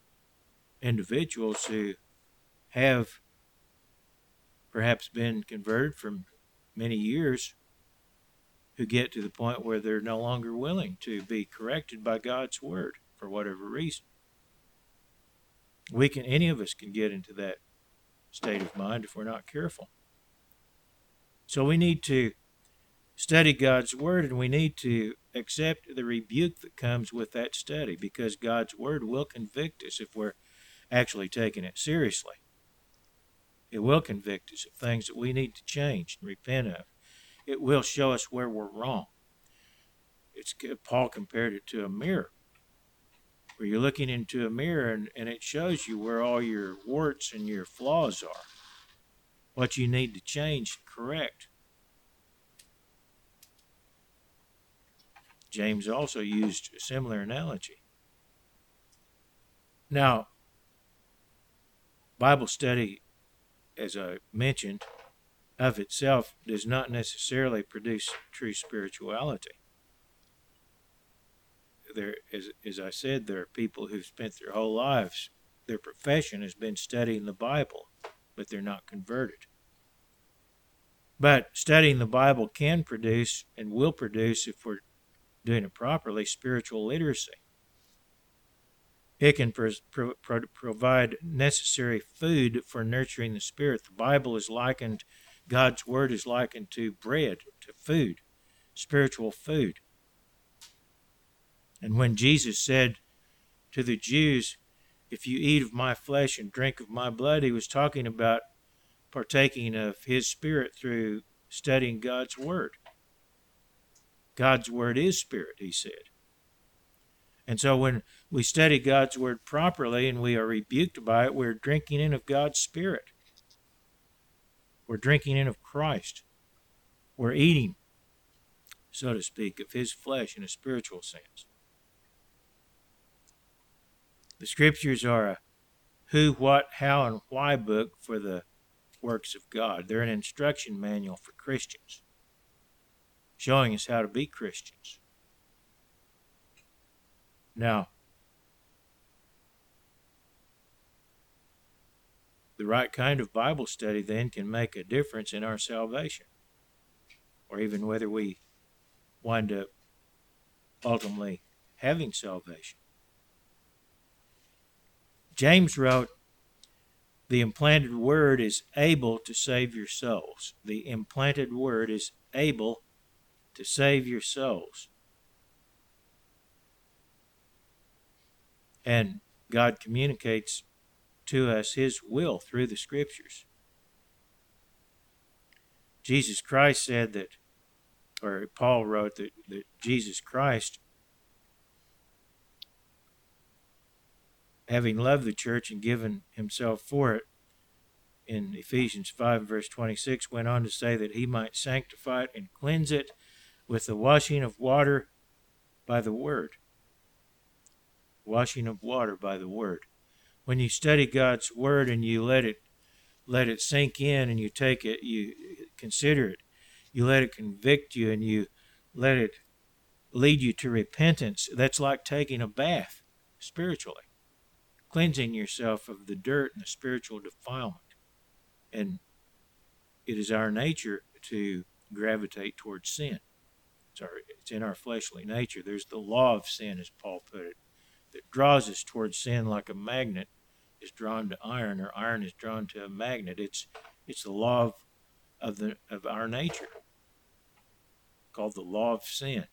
individuals who have perhaps been converted from many years who get to the point where they're no longer willing to be corrected by God's word for whatever reason. We can any of us can get into that state of mind if we're not careful. So we need to study God's word and we need to accept the rebuke that comes with that study because God's word will convict us if we're actually taking it seriously. It will convict us of things that we need to change and repent of. It will show us where we're wrong. It's Paul compared it to a mirror. where you're looking into a mirror and, and it shows you where all your warts and your flaws are, what you need to change correct. James also used a similar analogy. Now, Bible study, as I mentioned, of itself does not necessarily produce true spirituality. There, as, as I said, there are people who've spent their whole lives, their profession has been studying the Bible, but they're not converted. But studying the Bible can produce and will produce, if we're doing it properly, spiritual literacy. It can pro- pro- provide necessary food for nurturing the spirit. The Bible is likened, God's Word is likened to bread, to food, spiritual food. And when Jesus said to the Jews, If you eat of my flesh and drink of my blood, he was talking about partaking of his spirit through studying God's Word. God's Word is spirit, he said. And so when we study God's Word properly and we are rebuked by it, we're drinking in of God's Spirit. We're drinking in of Christ. We're eating, so to speak, of His flesh in a spiritual sense. The Scriptures are a who, what, how, and why book for the works of God. They're an instruction manual for Christians showing us how to be Christians. Now, the right kind of Bible study then can make a difference in our salvation, or even whether we wind up ultimately having salvation. James wrote, The implanted word is able to save your souls. The implanted word is able to save your souls. And God communicates to us His will through the Scriptures. Jesus Christ said that, or Paul wrote that, that Jesus Christ, having loved the church and given himself for it, in Ephesians 5, verse 26, went on to say that he might sanctify it and cleanse it with the washing of water by the Word. Washing of water by the Word. When you study God's Word and you let it let it sink in and you take it, you consider it, you let it convict you and you let it lead you to repentance, that's like taking a bath spiritually, cleansing yourself of the dirt and the spiritual defilement. And it is our nature to gravitate towards sin. It's, our, it's in our fleshly nature. There's the law of sin, as Paul put it, that draws us towards sin like a magnet is drawn to iron, or iron is drawn to a magnet. It's it's the law of, of the of our nature, called the law of sin.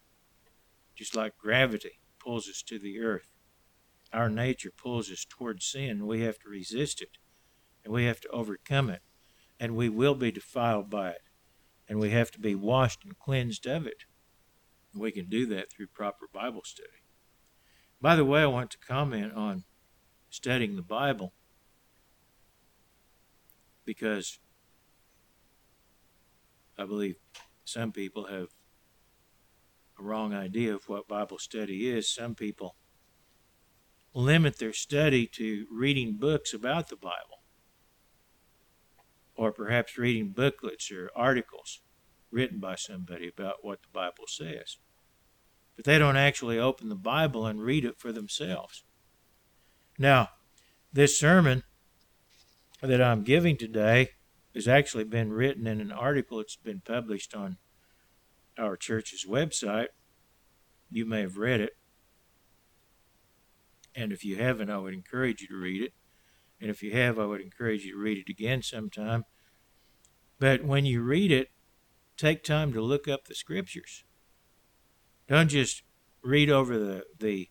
Just like gravity pulls us to the earth, our nature pulls us towards sin. We have to resist it, and we have to overcome it, and we will be defiled by it, and we have to be washed and cleansed of it. We can do that through proper Bible study. By the way, I want to comment on studying the Bible because I believe some people have a wrong idea of what Bible study is. Some people limit their study to reading books about the Bible or perhaps reading booklets or articles written by somebody about what the Bible says. But they don't actually open the Bible and read it for themselves. Now, this sermon that I'm giving today has actually been written in an article. that's been published on our church's website. You may have read it. And if you haven't, I would encourage you to read it. And if you have, I would encourage you to read it again sometime. But when you read it, take time to look up the scriptures. Don't just read over the, the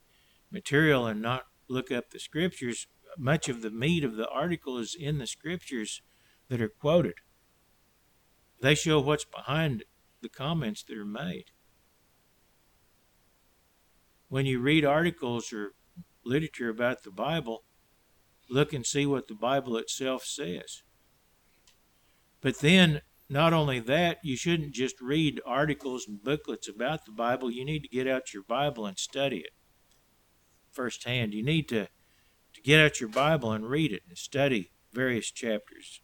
material and not look up the scriptures. Much of the meat of the article is in the scriptures that are quoted. They show what's behind the comments that are made. When you read articles or literature about the Bible, look and see what the Bible itself says. But then, not only that, you shouldn't just read articles and booklets about the Bible. You need to get out your Bible and study it firsthand. You need to, to get out your Bible and read it and study various chapters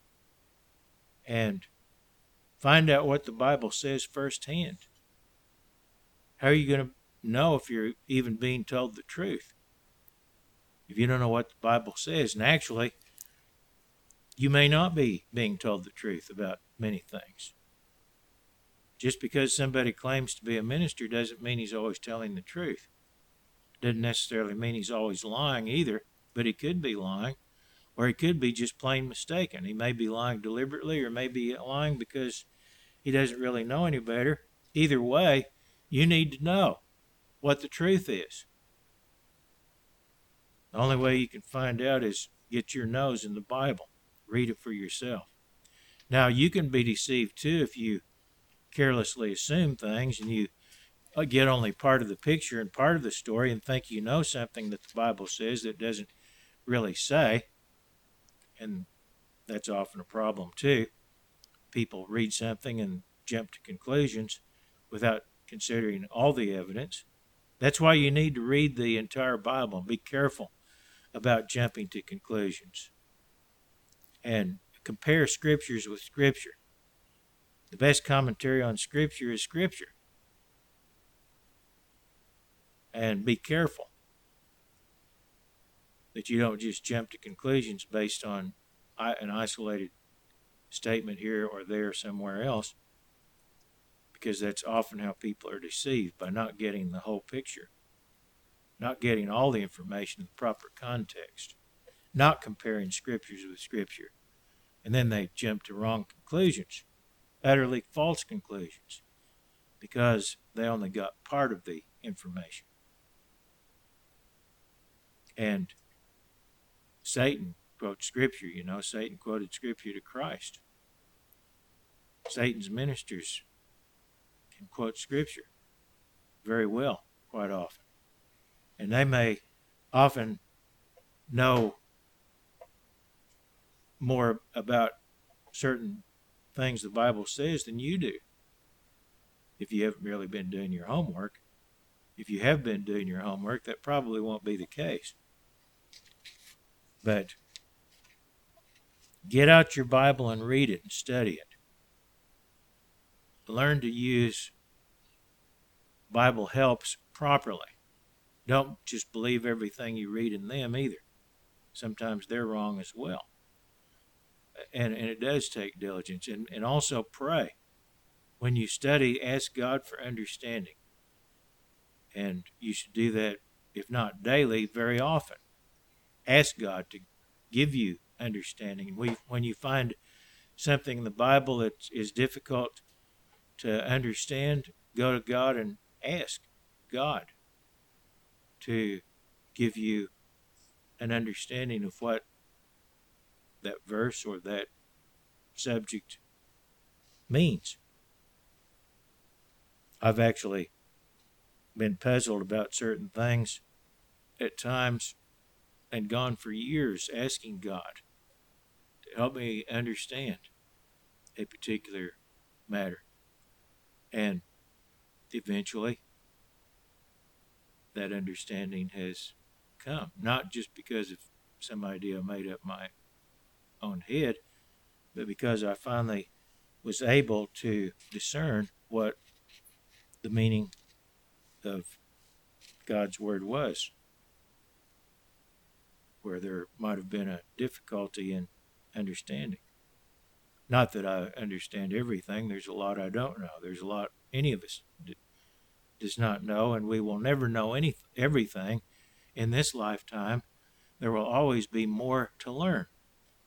and find out what the Bible says firsthand. How are you going to know if you're even being told the truth? If you don't know what the Bible says, and actually, you may not be being told the truth about many things. Just because somebody claims to be a minister doesn't mean he's always telling the truth. Doesn't necessarily mean he's always lying either, but he could be lying, or he could be just plain mistaken. He may be lying deliberately, or may be lying because he doesn't really know any better. Either way, you need to know what the truth is. The only way you can find out is get your nose in the Bible, read it for yourself. Now, you can be deceived too if you carelessly assume things and you uh, get only part of the picture and part of the story and think you know something that the Bible says that doesn't really say. And that's often a problem too. People read something and jump to conclusions without considering all the evidence. That's why you need to read the entire Bible and be careful about jumping to conclusions. And compare scriptures with scripture. The best commentary on scripture is scripture. And be careful that you don't just jump to conclusions based on an isolated statement here or there somewhere else because that's often how people are deceived by not getting the whole picture, not getting all the information in the proper context, not comparing scriptures with scripture. And then they jump to wrong conclusions, utterly false conclusions, because they only got part of the information. And Satan quotes scripture, you know, Satan quoted scripture to Christ. Satan's ministers can quote scripture very well, quite often. And they may often know more about certain things the Bible says than you do if you haven't really been doing your homework. If you have been doing your homework, that probably won't be the case. But get out your Bible and read it and study it learn to use Bible helps properly. Don't just believe everything you read in them either. Sometimes they're wrong as well. And, and it does take diligence. And, and also pray. When you study, ask God for understanding. And you should do that, if not daily, very often. Ask God to give you understanding. And we, when you find something in the Bible that is difficult to understand, go to God and ask God to give you an understanding of what that verse or that subject means. I've actually been puzzled about certain things at times and gone for years asking God to help me understand a particular matter. And eventually, that understanding has come. Not just because of some idea I made up my head, but because I finally was able to discern what the meaning of God's Word was. Where there might have been a difficulty in understanding. Not that I understand everything. There's a lot I don't know. There's a lot any of us d- does not know, and we will never know any everything in this lifetime. There will always be more to learn,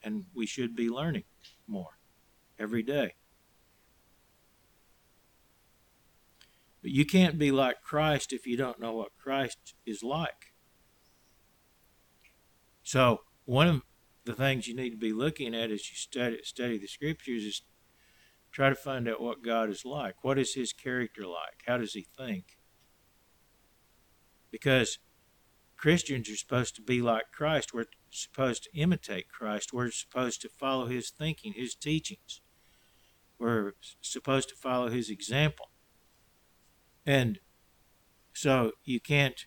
and we should be learning more every day. But you can't be like Christ if you don't know what Christ is like. So, one of the things you need to be looking at as you study, study the scriptures is try to find out what God is like. What is his character like? How does he think? Because Christians are supposed to be like Christ. We're supposed to imitate Christ. We're supposed to follow his thinking, his teachings. We're supposed to follow his example. And so you can't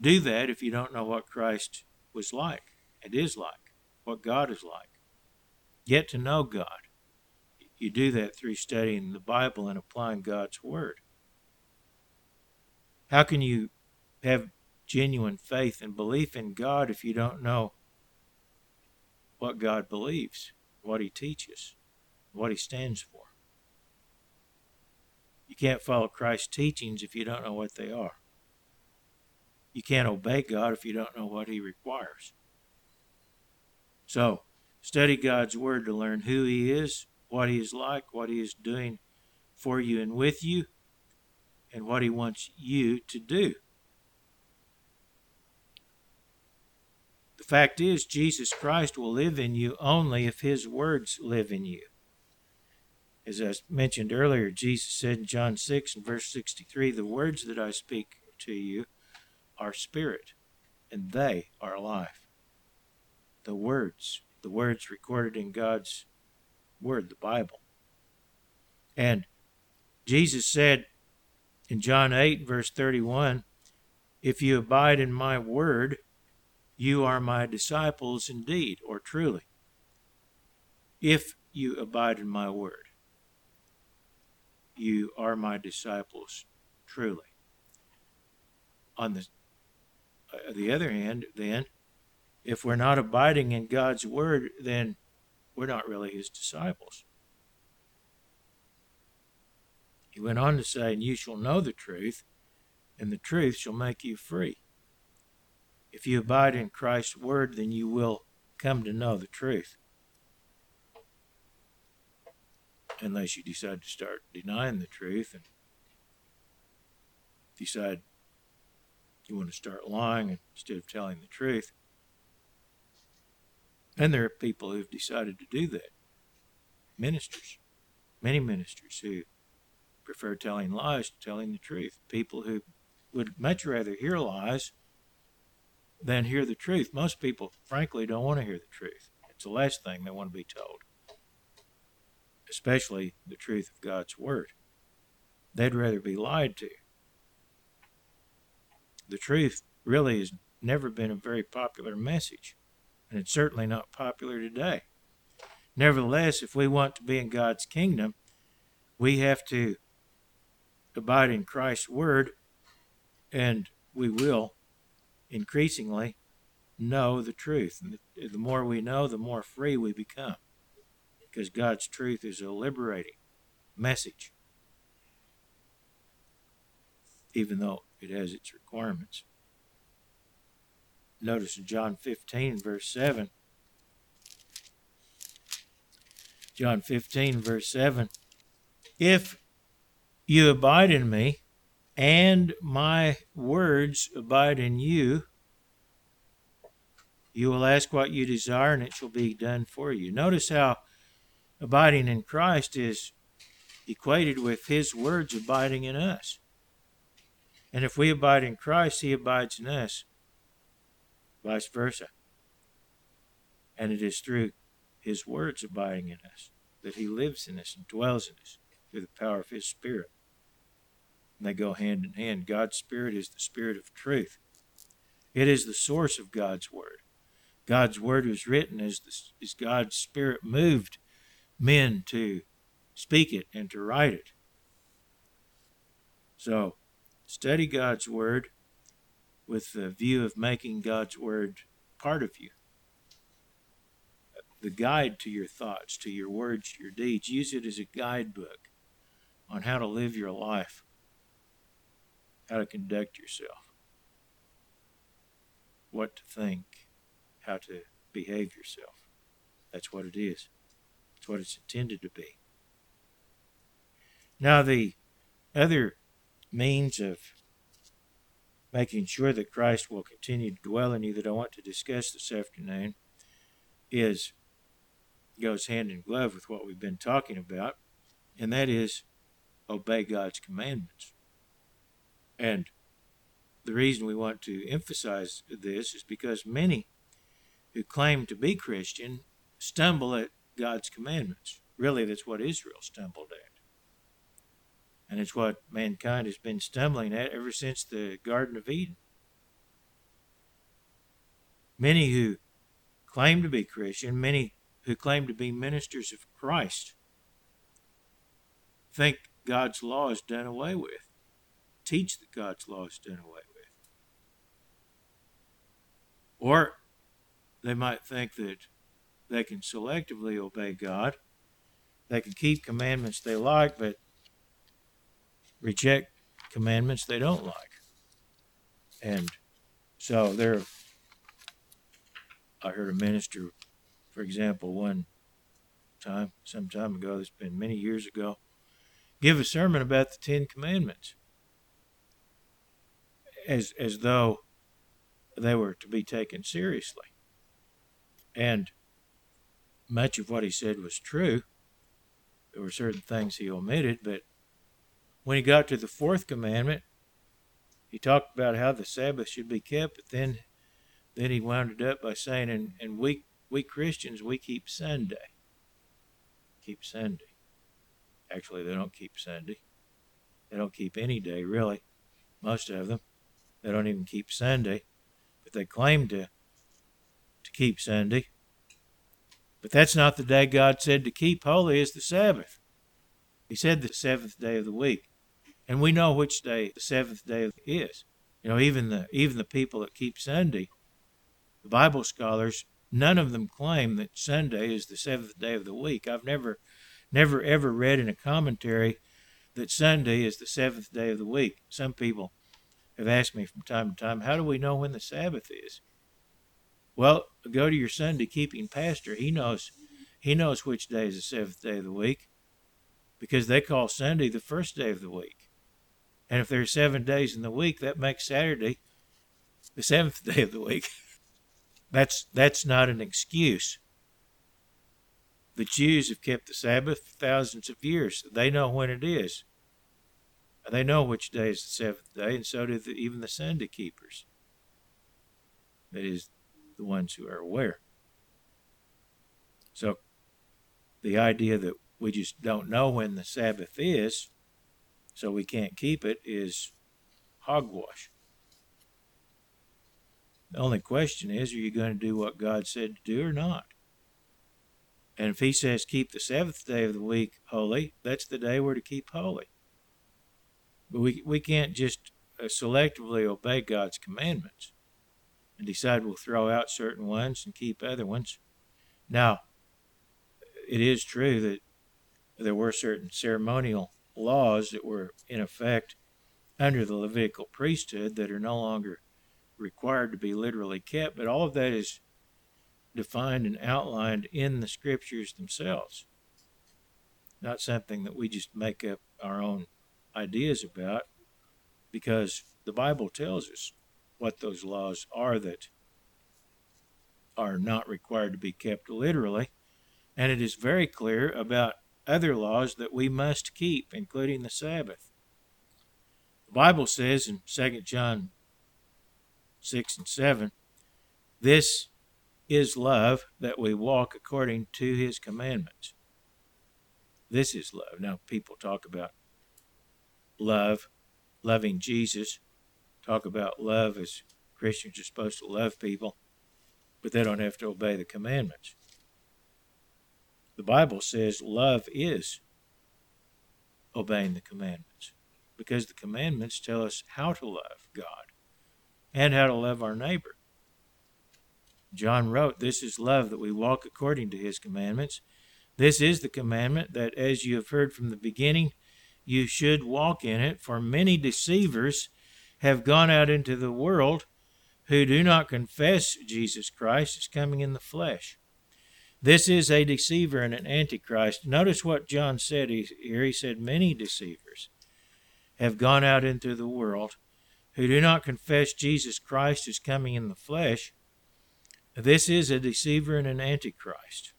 do that if you don't know what Christ was like and is like, what God is like. Get to know God. You do that through studying the Bible and applying God's Word. How can you have genuine faith and belief in God if you don't know what God believes, what He teaches, what He stands for? You can't follow Christ's teachings if you don't know what they are. You can't obey God if you don't know what He requires. So, study God's Word to learn who He is, what He is like, what He is doing for you and with you, and what He wants you to do. Fact is, Jesus Christ will live in you only if His words live in you. As I mentioned earlier, Jesus said in John 6 and verse 63 The words that I speak to you are spirit, and they are life. The words, the words recorded in God's Word, the Bible. And Jesus said in John 8, verse 31, If you abide in my word, you are my disciples indeed, or truly. If you abide in my word, you are my disciples truly. On the, uh, the other hand, then, if we're not abiding in God's word, then we're not really his disciples. He went on to say, And you shall know the truth, and the truth shall make you free. If you abide in Christ's word, then you will come to know the truth. Unless you decide to start denying the truth and decide you want to start lying instead of telling the truth. And there are people who've decided to do that. Ministers, many ministers who prefer telling lies to telling the truth. People who would much rather hear lies than hear the truth. Most people, frankly, don't want to hear the truth. It's the last thing they want to be told, especially the truth of God's Word. They'd rather be lied to. The truth really has never been a very popular message, and it's certainly not popular today. Nevertheless, if we want to be in God's kingdom, we have to abide in Christ's Word, and we will increasingly know the truth. And the more we know, the more free we become. Because God's truth is a liberating message, even though it has its requirements. Notice in John 15, verse 7. John 15, verse 7. If you abide in me, and my words abide in you, you will ask what you desire, and it shall be done for you. Notice how abiding in Christ is equated with his words abiding in us. And if we abide in Christ, he abides in us, vice versa. And it is through his words abiding in us that he lives in us and dwells in us through the power of his Spirit. They go hand in hand. God's Spirit is the Spirit of truth. It is the source of God's Word. God's Word was written as, the, as God's Spirit moved men to speak it and to write it. So, study God's Word with the view of making God's Word part of you. The guide to your thoughts, to your words, your deeds. Use it as a guidebook on how to live your life how to conduct yourself, what to think, how to behave yourself. That's what it is. It's what it's intended to be. Now, the other means of making sure that Christ will continue to dwell in you that I want to discuss this afternoon is goes hand in glove with what we've been talking about, and that is obey God's commandments. And the reason we want to emphasize this is because many who claim to be Christian stumble at God's commandments. Really, that's what Israel stumbled at. And it's what mankind has been stumbling at ever since the Garden of Eden. Many who claim to be Christian, many who claim to be ministers of Christ, think God's law is done away with, teach that God's law is done away with. Or they might think that they can selectively obey God, they can keep commandments they like, but reject commandments they don't like. And so there, I heard a minister, for example, one time, some time ago, it's been many years ago, give a sermon about the Ten Commandments as, as though they were to be taken seriously. And much of what he said was true. There were certain things he omitted, but when he got to the fourth commandment, he talked about how the Sabbath should be kept, but then then he wound it up by saying, and, and we we Christians we keep Sunday. Keep Sunday. Actually they don't keep Sunday. They don't keep any day really. Most of them. They don't even keep Sunday. But they claim to to keep Sunday. But that's not the day God said to keep holy is the Sabbath. He said the seventh day of the week and we know which day the seventh day is. You know, even the even the people that keep Sunday, the Bible scholars, none of them claim that Sunday is the seventh day of the week. I've never, never ever read in a commentary that Sunday is the seventh day of the week. Some people have asked me from time to time, how do we know when the Sabbath is? Well, go to your Sunday keeping pastor. He knows he knows which day is the seventh day of the week because they call Sunday the first day of the week. And if there are seven days in the week, that makes Saturday the seventh day of the week. that's that's not an excuse. The Jews have kept the Sabbath for thousands of years. They know when it is. They know which day is the seventh day, and so do the, even the Sunday keepers. That is, the ones who are aware. So, the idea that we just don't know when the Sabbath is so we can't keep it is hogwash. The only question is are you going to do what God said to do or not? And if He says keep the seventh day of the week holy, that's the day we're to keep holy. But we, we can't just uh, selectively obey God's commandments and decide we'll throw out certain ones and keep other ones. Now, it is true that there were certain ceremonial laws that were in effect under the Levitical priesthood that are no longer required to be literally kept, but all of that is defined and outlined in the scriptures themselves. Not something that we just make up our own ideas about, because the Bible tells us what those laws are that are not required to be kept literally, and it is very clear about other laws that we must keep, including the Sabbath. The Bible says in 2 John 6 and 7, This is love that we walk according to his commandments. This is love. Now, people talk about love, loving Jesus, talk about love as Christians are supposed to love people, but they don't have to obey the commandments. The Bible says love is obeying the commandments because the commandments tell us how to love God and how to love our neighbor. John wrote, This is love that we walk according to his commandments. This is the commandment that, as you have heard from the beginning, you should walk in it, for many deceivers have gone out into the world who do not confess Jesus Christ as coming in the flesh. This is a deceiver and an antichrist. Notice what John said here. He said, Many deceivers have gone out into the world who do not confess Jesus Christ as coming in the flesh. This is a deceiver and an antichrist.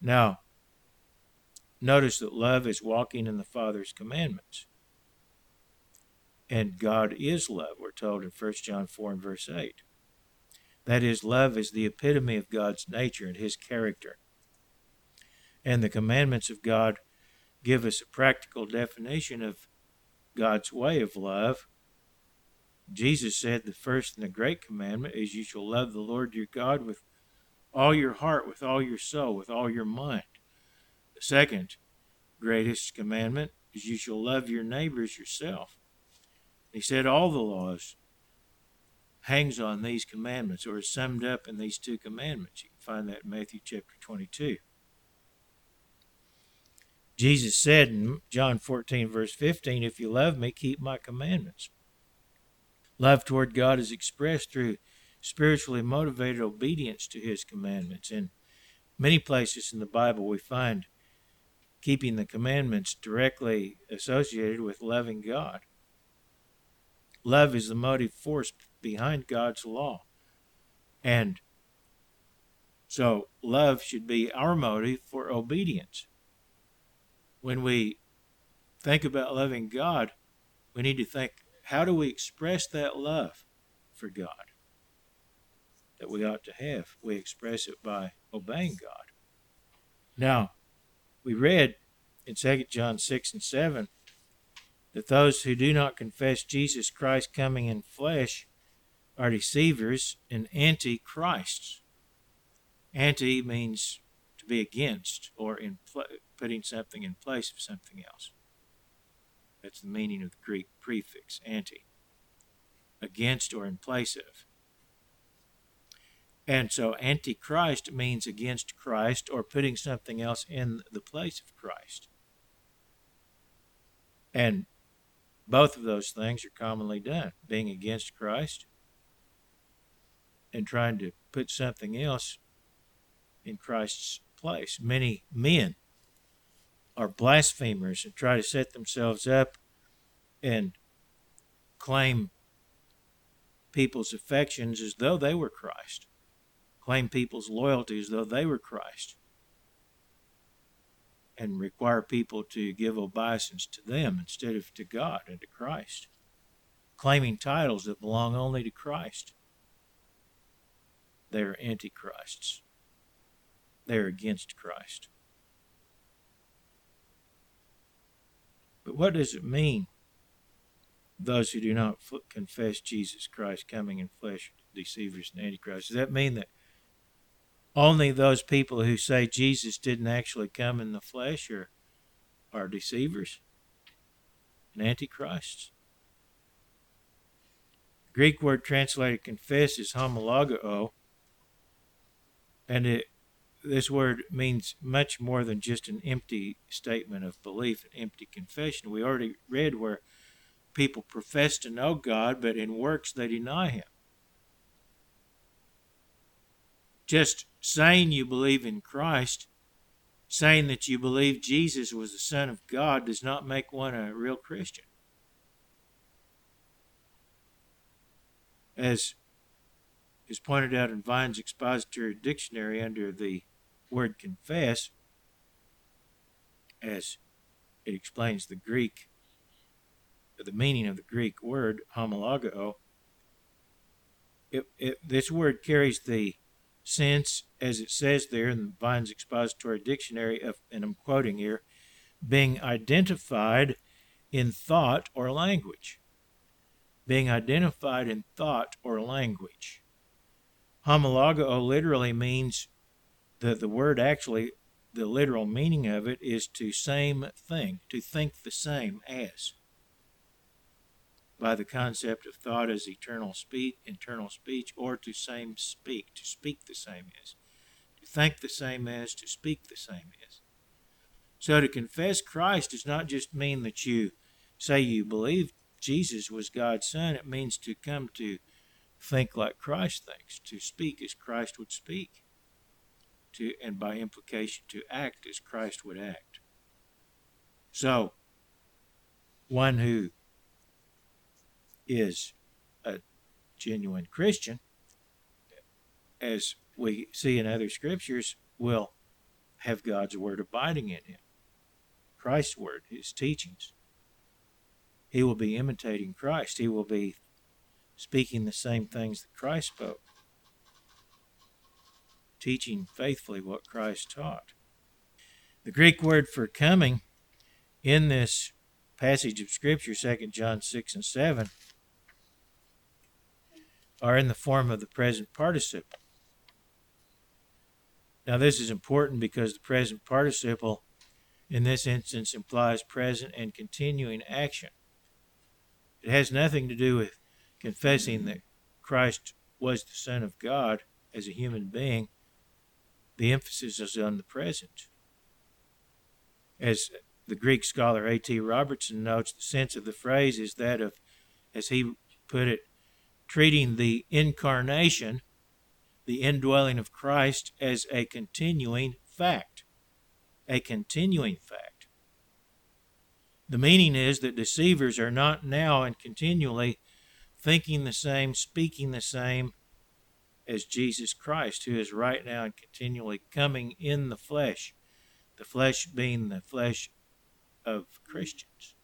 Now, notice that love is walking in the Father's commandments. And God is love, we're told in 1 John 4 and verse 8. That is, love is the epitome of God's nature and his character. And the commandments of God give us a practical definition of God's way of love. Jesus said the first and the great commandment is you shall love the Lord your God with all your heart, with all your soul, with all your mind. The second greatest commandment is you shall love your neighbors yourself. He said all the laws hangs on these commandments or is summed up in these two commandments. You can find that in Matthew chapter 22. Jesus said in John 14, verse 15, If you love me, keep my commandments. Love toward God is expressed through spiritually motivated obedience to his commandments. In many places in the Bible, we find keeping the commandments directly associated with loving God. Love is the motive force behind God's law. And so love should be our motive for obedience. When we think about loving God, we need to think how do we express that love for God that we ought to have? We express it by obeying God. Now, we read in 2 John 6 and 7 that those who do not confess Jesus Christ coming in flesh are deceivers and antichrists. Anti means to be against or in pl- putting something in place of something else. That's the meaning of the Greek prefix, anti. Against or in place of. And so antichrist means against Christ or putting something else in the place of Christ. And both of those things are commonly done being against Christ and trying to put something else in Christ's place. Many men are blasphemers and try to set themselves up and claim people's affections as though they were Christ, claim people's loyalty as though they were Christ and require people to give obeisance to them instead of to God and to Christ, claiming titles that belong only to Christ. They are antichrists. They are against Christ. But what does it mean, those who do not confess Jesus Christ coming in flesh, deceivers and antichrists? Does that mean that only those people who say Jesus didn't actually come in the flesh are, are deceivers and antichrists. The Greek word translated confess is homologeo, and it, this word means much more than just an empty statement of belief, an empty confession. We already read where people profess to know God, but in works they deny Him. Just saying you believe in Christ, saying that you believe Jesus was the Son of God, does not make one a real Christian. As is pointed out in Vine's expository dictionary under the word confess, as it explains the Greek, the meaning of the Greek word homologeo, it, it, this word carries the sense, as it says there in the Vine's Expository Dictionary, of, and I'm quoting here, being identified in thought or language. Being identified in thought or language. Homologeo literally means that the word actually, the literal meaning of it is to same thing, to think the same as by the concept of thought as eternal speech, internal speech, or to same speak, to speak the same as, to think the same as, to speak the same as. So to confess Christ does not just mean that you say you believe Jesus was God's Son. It means to come to think like Christ thinks, to speak as Christ would speak, to and by implication to act as Christ would act. So, one who is a genuine Christian, as we see in other scriptures, will have God's word abiding in him, Christ's word, his teachings. he will be imitating Christ. He will be speaking the same things that Christ spoke, teaching faithfully what Christ taught. The Greek word for coming in this passage of Scripture, 2 John 6 and 7, are in the form of the present participle. Now, this is important because the present participle in this instance implies present and continuing action. It has nothing to do with confessing that Christ was the Son of God as a human being. The emphasis is on the present. As the Greek scholar A.T. Robertson notes, the sense of the phrase is that of, as he put it, treating the incarnation, the indwelling of Christ, as a continuing fact. A continuing fact. The meaning is that deceivers are not now and continually thinking the same, speaking the same as Jesus Christ, who is right now and continually coming in the flesh, the flesh being the flesh of Christians,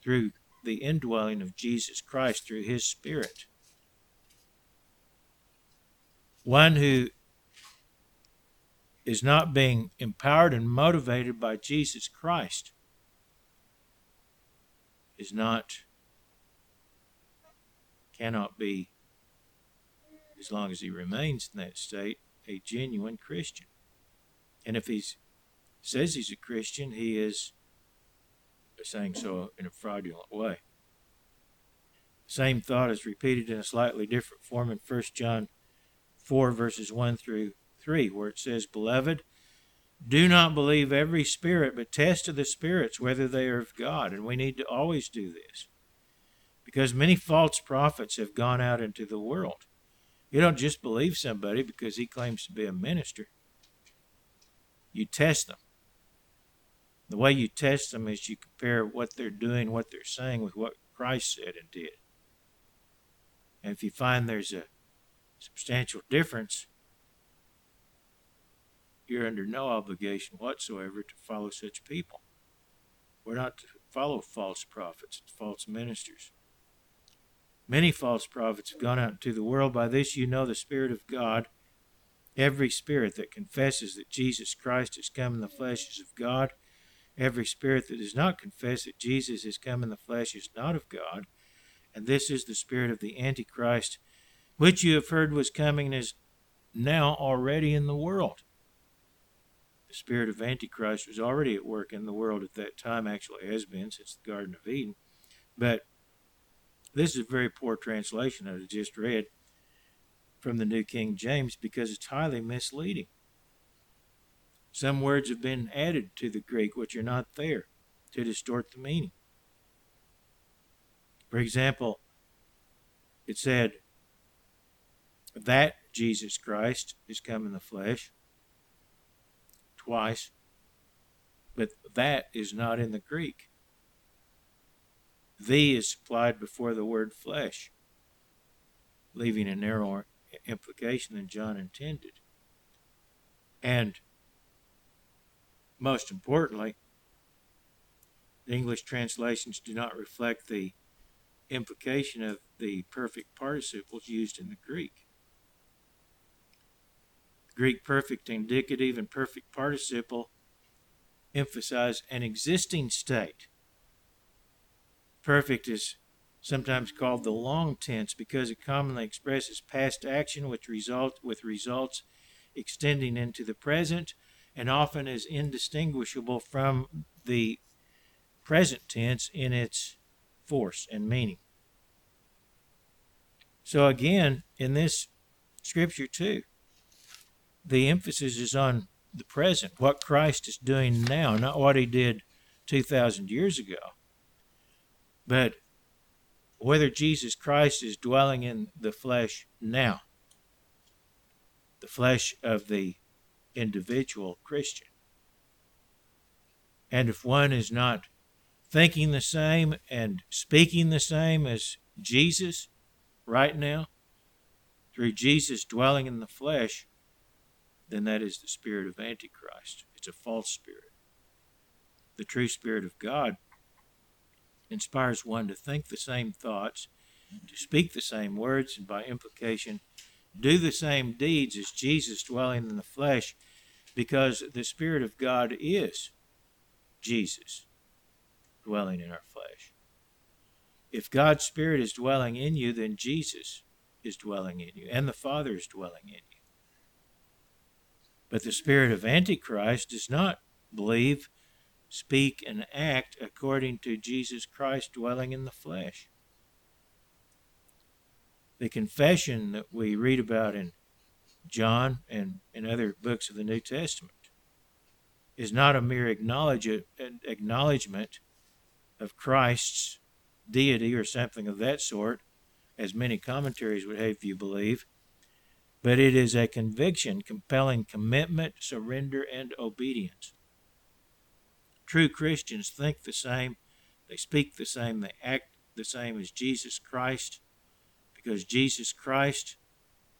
through the indwelling of Jesus Christ, through his Spirit. One who is not being empowered and motivated by Jesus Christ is not cannot be, as long as he remains in that state, a genuine Christian. And if he says he's a Christian, he is saying so in a fraudulent way. Same thought is repeated in a slightly different form in 1 John 4, verses 1 through 3, where it says, Beloved, do not believe every spirit, but test of the spirits whether they are of God. And we need to always do this because many false prophets have gone out into the world. You don't just believe somebody because he claims to be a minister, you test them. The way you test them is you compare what they're doing, what they're saying, with what Christ said and did. And if you find there's a substantial difference, you're under no obligation whatsoever to follow such people. We're not to follow false prophets false ministers. Many false prophets have gone out into the world. By this you know the Spirit of God. Every spirit that confesses that Jesus Christ has come in the flesh is of God. Every spirit that does not confess that Jesus has come in the flesh is not of God. And this is the spirit of the Antichrist, which you have heard was coming and is now already in the world the spirit of Antichrist was already at work in the world at that time, actually has been since the Garden of Eden. But this is a very poor translation that I just read from the New King James because it's highly misleading. Some words have been added to the Greek which are not there to distort the meaning. For example, it said that Jesus Christ is come in the flesh twice, but that is not in the Greek. The is supplied before the word flesh, leaving a narrower implication than John intended. And most importantly, the English translations do not reflect the implication of the perfect participles used in the Greek. The Greek perfect indicative and perfect participle emphasize an existing state. Perfect is sometimes called the long tense because it commonly expresses past action with result with results extending into the present and often is indistinguishable from the present tense in its force and meaning. So again, in this scripture too, the emphasis is on the present, what Christ is doing now, not what he did 2,000 years ago. But whether Jesus Christ is dwelling in the flesh now, the flesh of the individual Christian. And if one is not thinking the same and speaking the same as Jesus right now, through Jesus dwelling in the flesh, then that is the spirit of Antichrist. It's a false spirit. The true spirit of God inspires one to think the same thoughts, to speak the same words, and by implication, do the same deeds as Jesus dwelling in the flesh, because the Spirit of God is Jesus dwelling in our flesh. If God's Spirit is dwelling in you, then Jesus is dwelling in you, and the Father is dwelling in you. But the spirit of Antichrist does not believe, speak, and act according to Jesus Christ dwelling in the flesh. The confession that we read about in John and in other books of the New Testament is not a mere acknowledge, acknowledgement of Christ's deity or something of that sort, as many commentaries would have you believe, but it is a conviction compelling commitment, surrender, and obedience. True Christians think the same, they speak the same, they act the same as Jesus Christ, because Jesus Christ,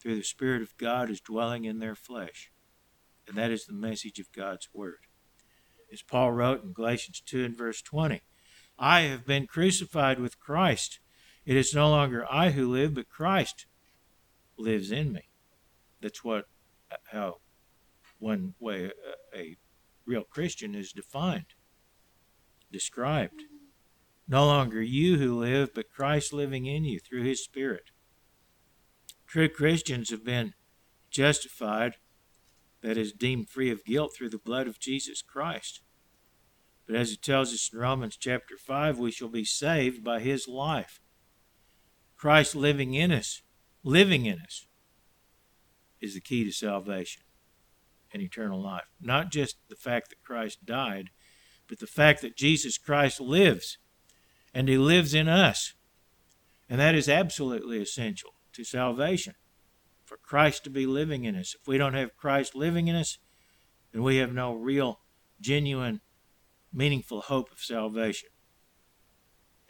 through the Spirit of God, is dwelling in their flesh. And that is the message of God's Word. As Paul wrote in Galatians 2 and verse 20, I have been crucified with Christ. It is no longer I who live, but Christ lives in me. That's what how one way a, a real Christian is defined, described. No longer you who live, but Christ living in you through his Spirit. True Christians have been justified, that is, deemed free of guilt through the blood of Jesus Christ. But as it tells us in Romans chapter 5, we shall be saved by his life. Christ living in us, living in us, is the key to salvation and eternal life. Not just the fact that Christ died, but the fact that Jesus Christ lives and he lives in us. And that is absolutely essential to salvation for Christ to be living in us. If we don't have Christ living in us, then we have no real, genuine meaningful hope of salvation.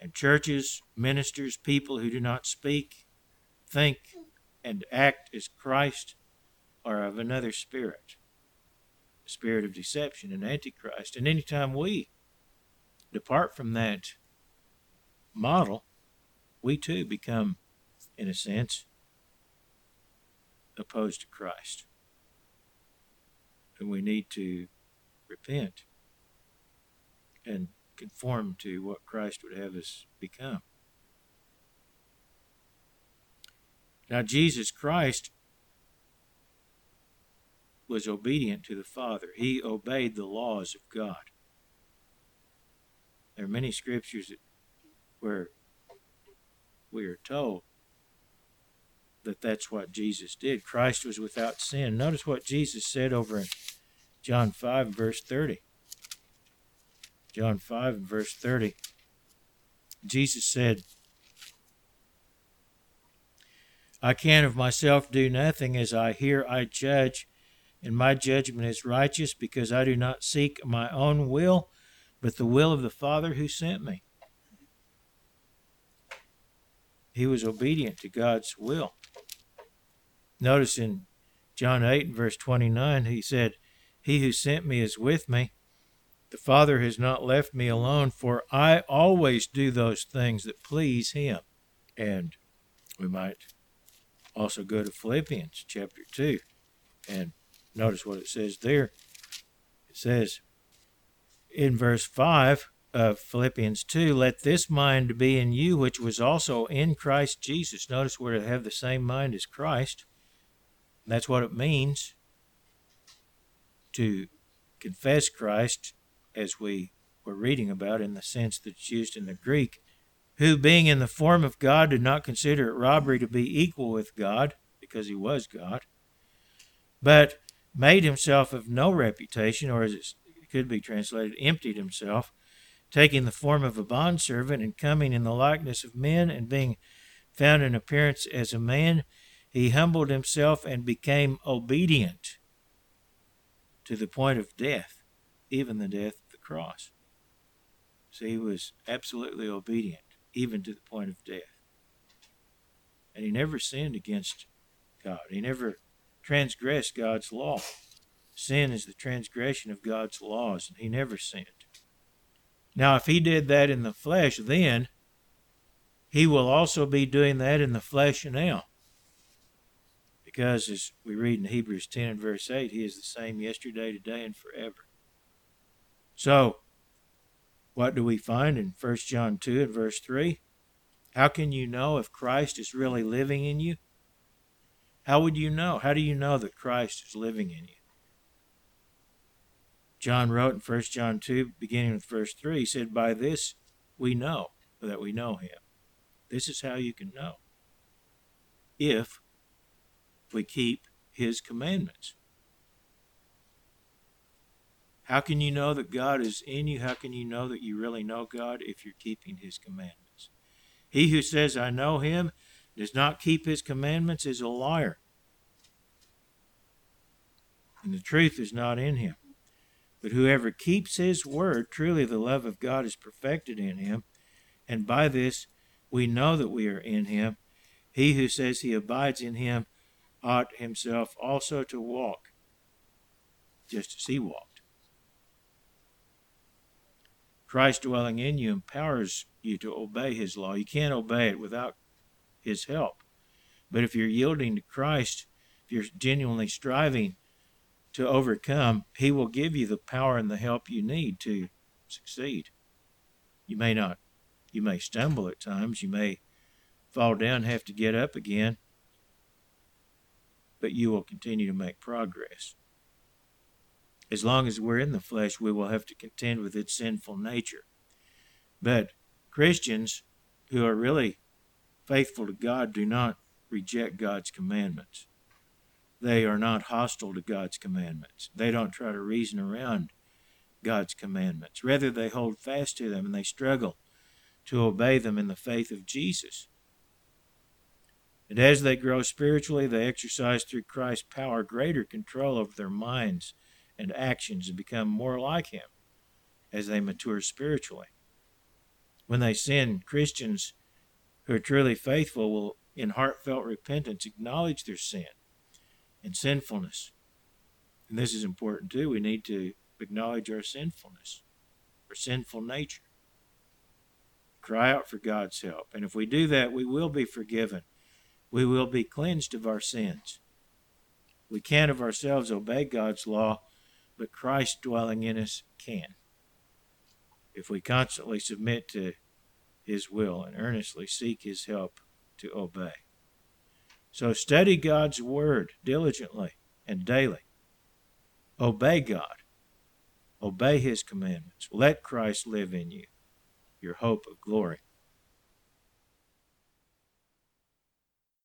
And churches, ministers, people who do not speak, think, and act as Christ are of another spirit, the spirit of deception and antichrist. And anytime we depart from that model, we too become, in a sense, opposed to Christ. And we need to repent and conform to what Christ would have us become. Now, Jesus Christ was obedient to the Father, he obeyed the laws of God. There are many scriptures where we are told that that's what Jesus did. Christ was without sin. Notice what Jesus said over in John 5, verse 30. John 5 and verse 30. Jesus said, I can of myself do nothing. As I hear, I judge, and my judgment is righteous, because I do not seek my own will, but the will of the Father who sent me. He was obedient to God's will. Notice in John 8 and verse 29, he said, He who sent me is with me. The Father has not left me alone, for I always do those things that please Him. And we might also go to Philippians chapter 2 and notice what it says there. It says in verse 5 of Philippians 2 let this mind be in you, which was also in Christ Jesus. Notice we're to have the same mind as Christ. That's what it means to confess Christ as we were reading about in the sense that it's used in the Greek, who being in the form of God did not consider it robbery to be equal with God, because he was God, but made himself of no reputation, or as it could be translated, emptied himself, taking the form of a bondservant and coming in the likeness of men, and being found in appearance as a man, he humbled himself and became obedient to the point of death, even the death of the cross. So he was absolutely obedient, even to the point of death. And he never sinned against God. He never transgressed God's law. Sin is the transgression of God's laws, and he never sinned. Now, if he did that in the flesh then, he will also be doing that in the flesh now. Because as we read in Hebrews 10 and verse 8, he is the same yesterday, today, and forever. So, what do we find in 1 John 2 and verse 3? How can you know if Christ is really living in you? How would you know? How do you know that Christ is living in you? John wrote in 1 John 2, beginning with verse 3, he said, By this we know that we know him. This is how you can know. If we keep his commandments. How can you know that God is in you? How can you know that you really know God if you're keeping his commandments? He who says, I know him, does not keep his commandments is a liar. And the truth is not in him. But whoever keeps his word, truly the love of God is perfected in him. And by this we know that we are in him. He who says he abides in him ought himself also to walk, just as he walked. Christ dwelling in you empowers you to obey his law. You can't obey it without his help. But if you're yielding to Christ, if you're genuinely striving to overcome, He will give you the power and the help you need to succeed. You may not, you may stumble at times, you may fall down, have to get up again, but you will continue to make progress. As long as we're in the flesh, we will have to contend with its sinful nature. But Christians who are really faithful to God do not reject God's commandments they are not hostile to God's commandments. They don't try to reason around God's commandments. Rather, they hold fast to them and they struggle to obey them in the faith of Jesus. And as they grow spiritually, they exercise through Christ's power greater control over their minds and actions and become more like Him as they mature spiritually. When they sin, Christians who are truly faithful will, in heartfelt repentance, acknowledge their sin and sinfulness. And this is important too. We need to acknowledge our sinfulness, our sinful nature. Cry out for God's help. And if we do that, we will be forgiven. We will be cleansed of our sins. We can't of ourselves obey God's law, but Christ dwelling in us can. If we constantly submit to His will and earnestly seek His help to obey. So study God's Word diligently and daily. Obey God. Obey His commandments. Let Christ live in you, your hope of glory.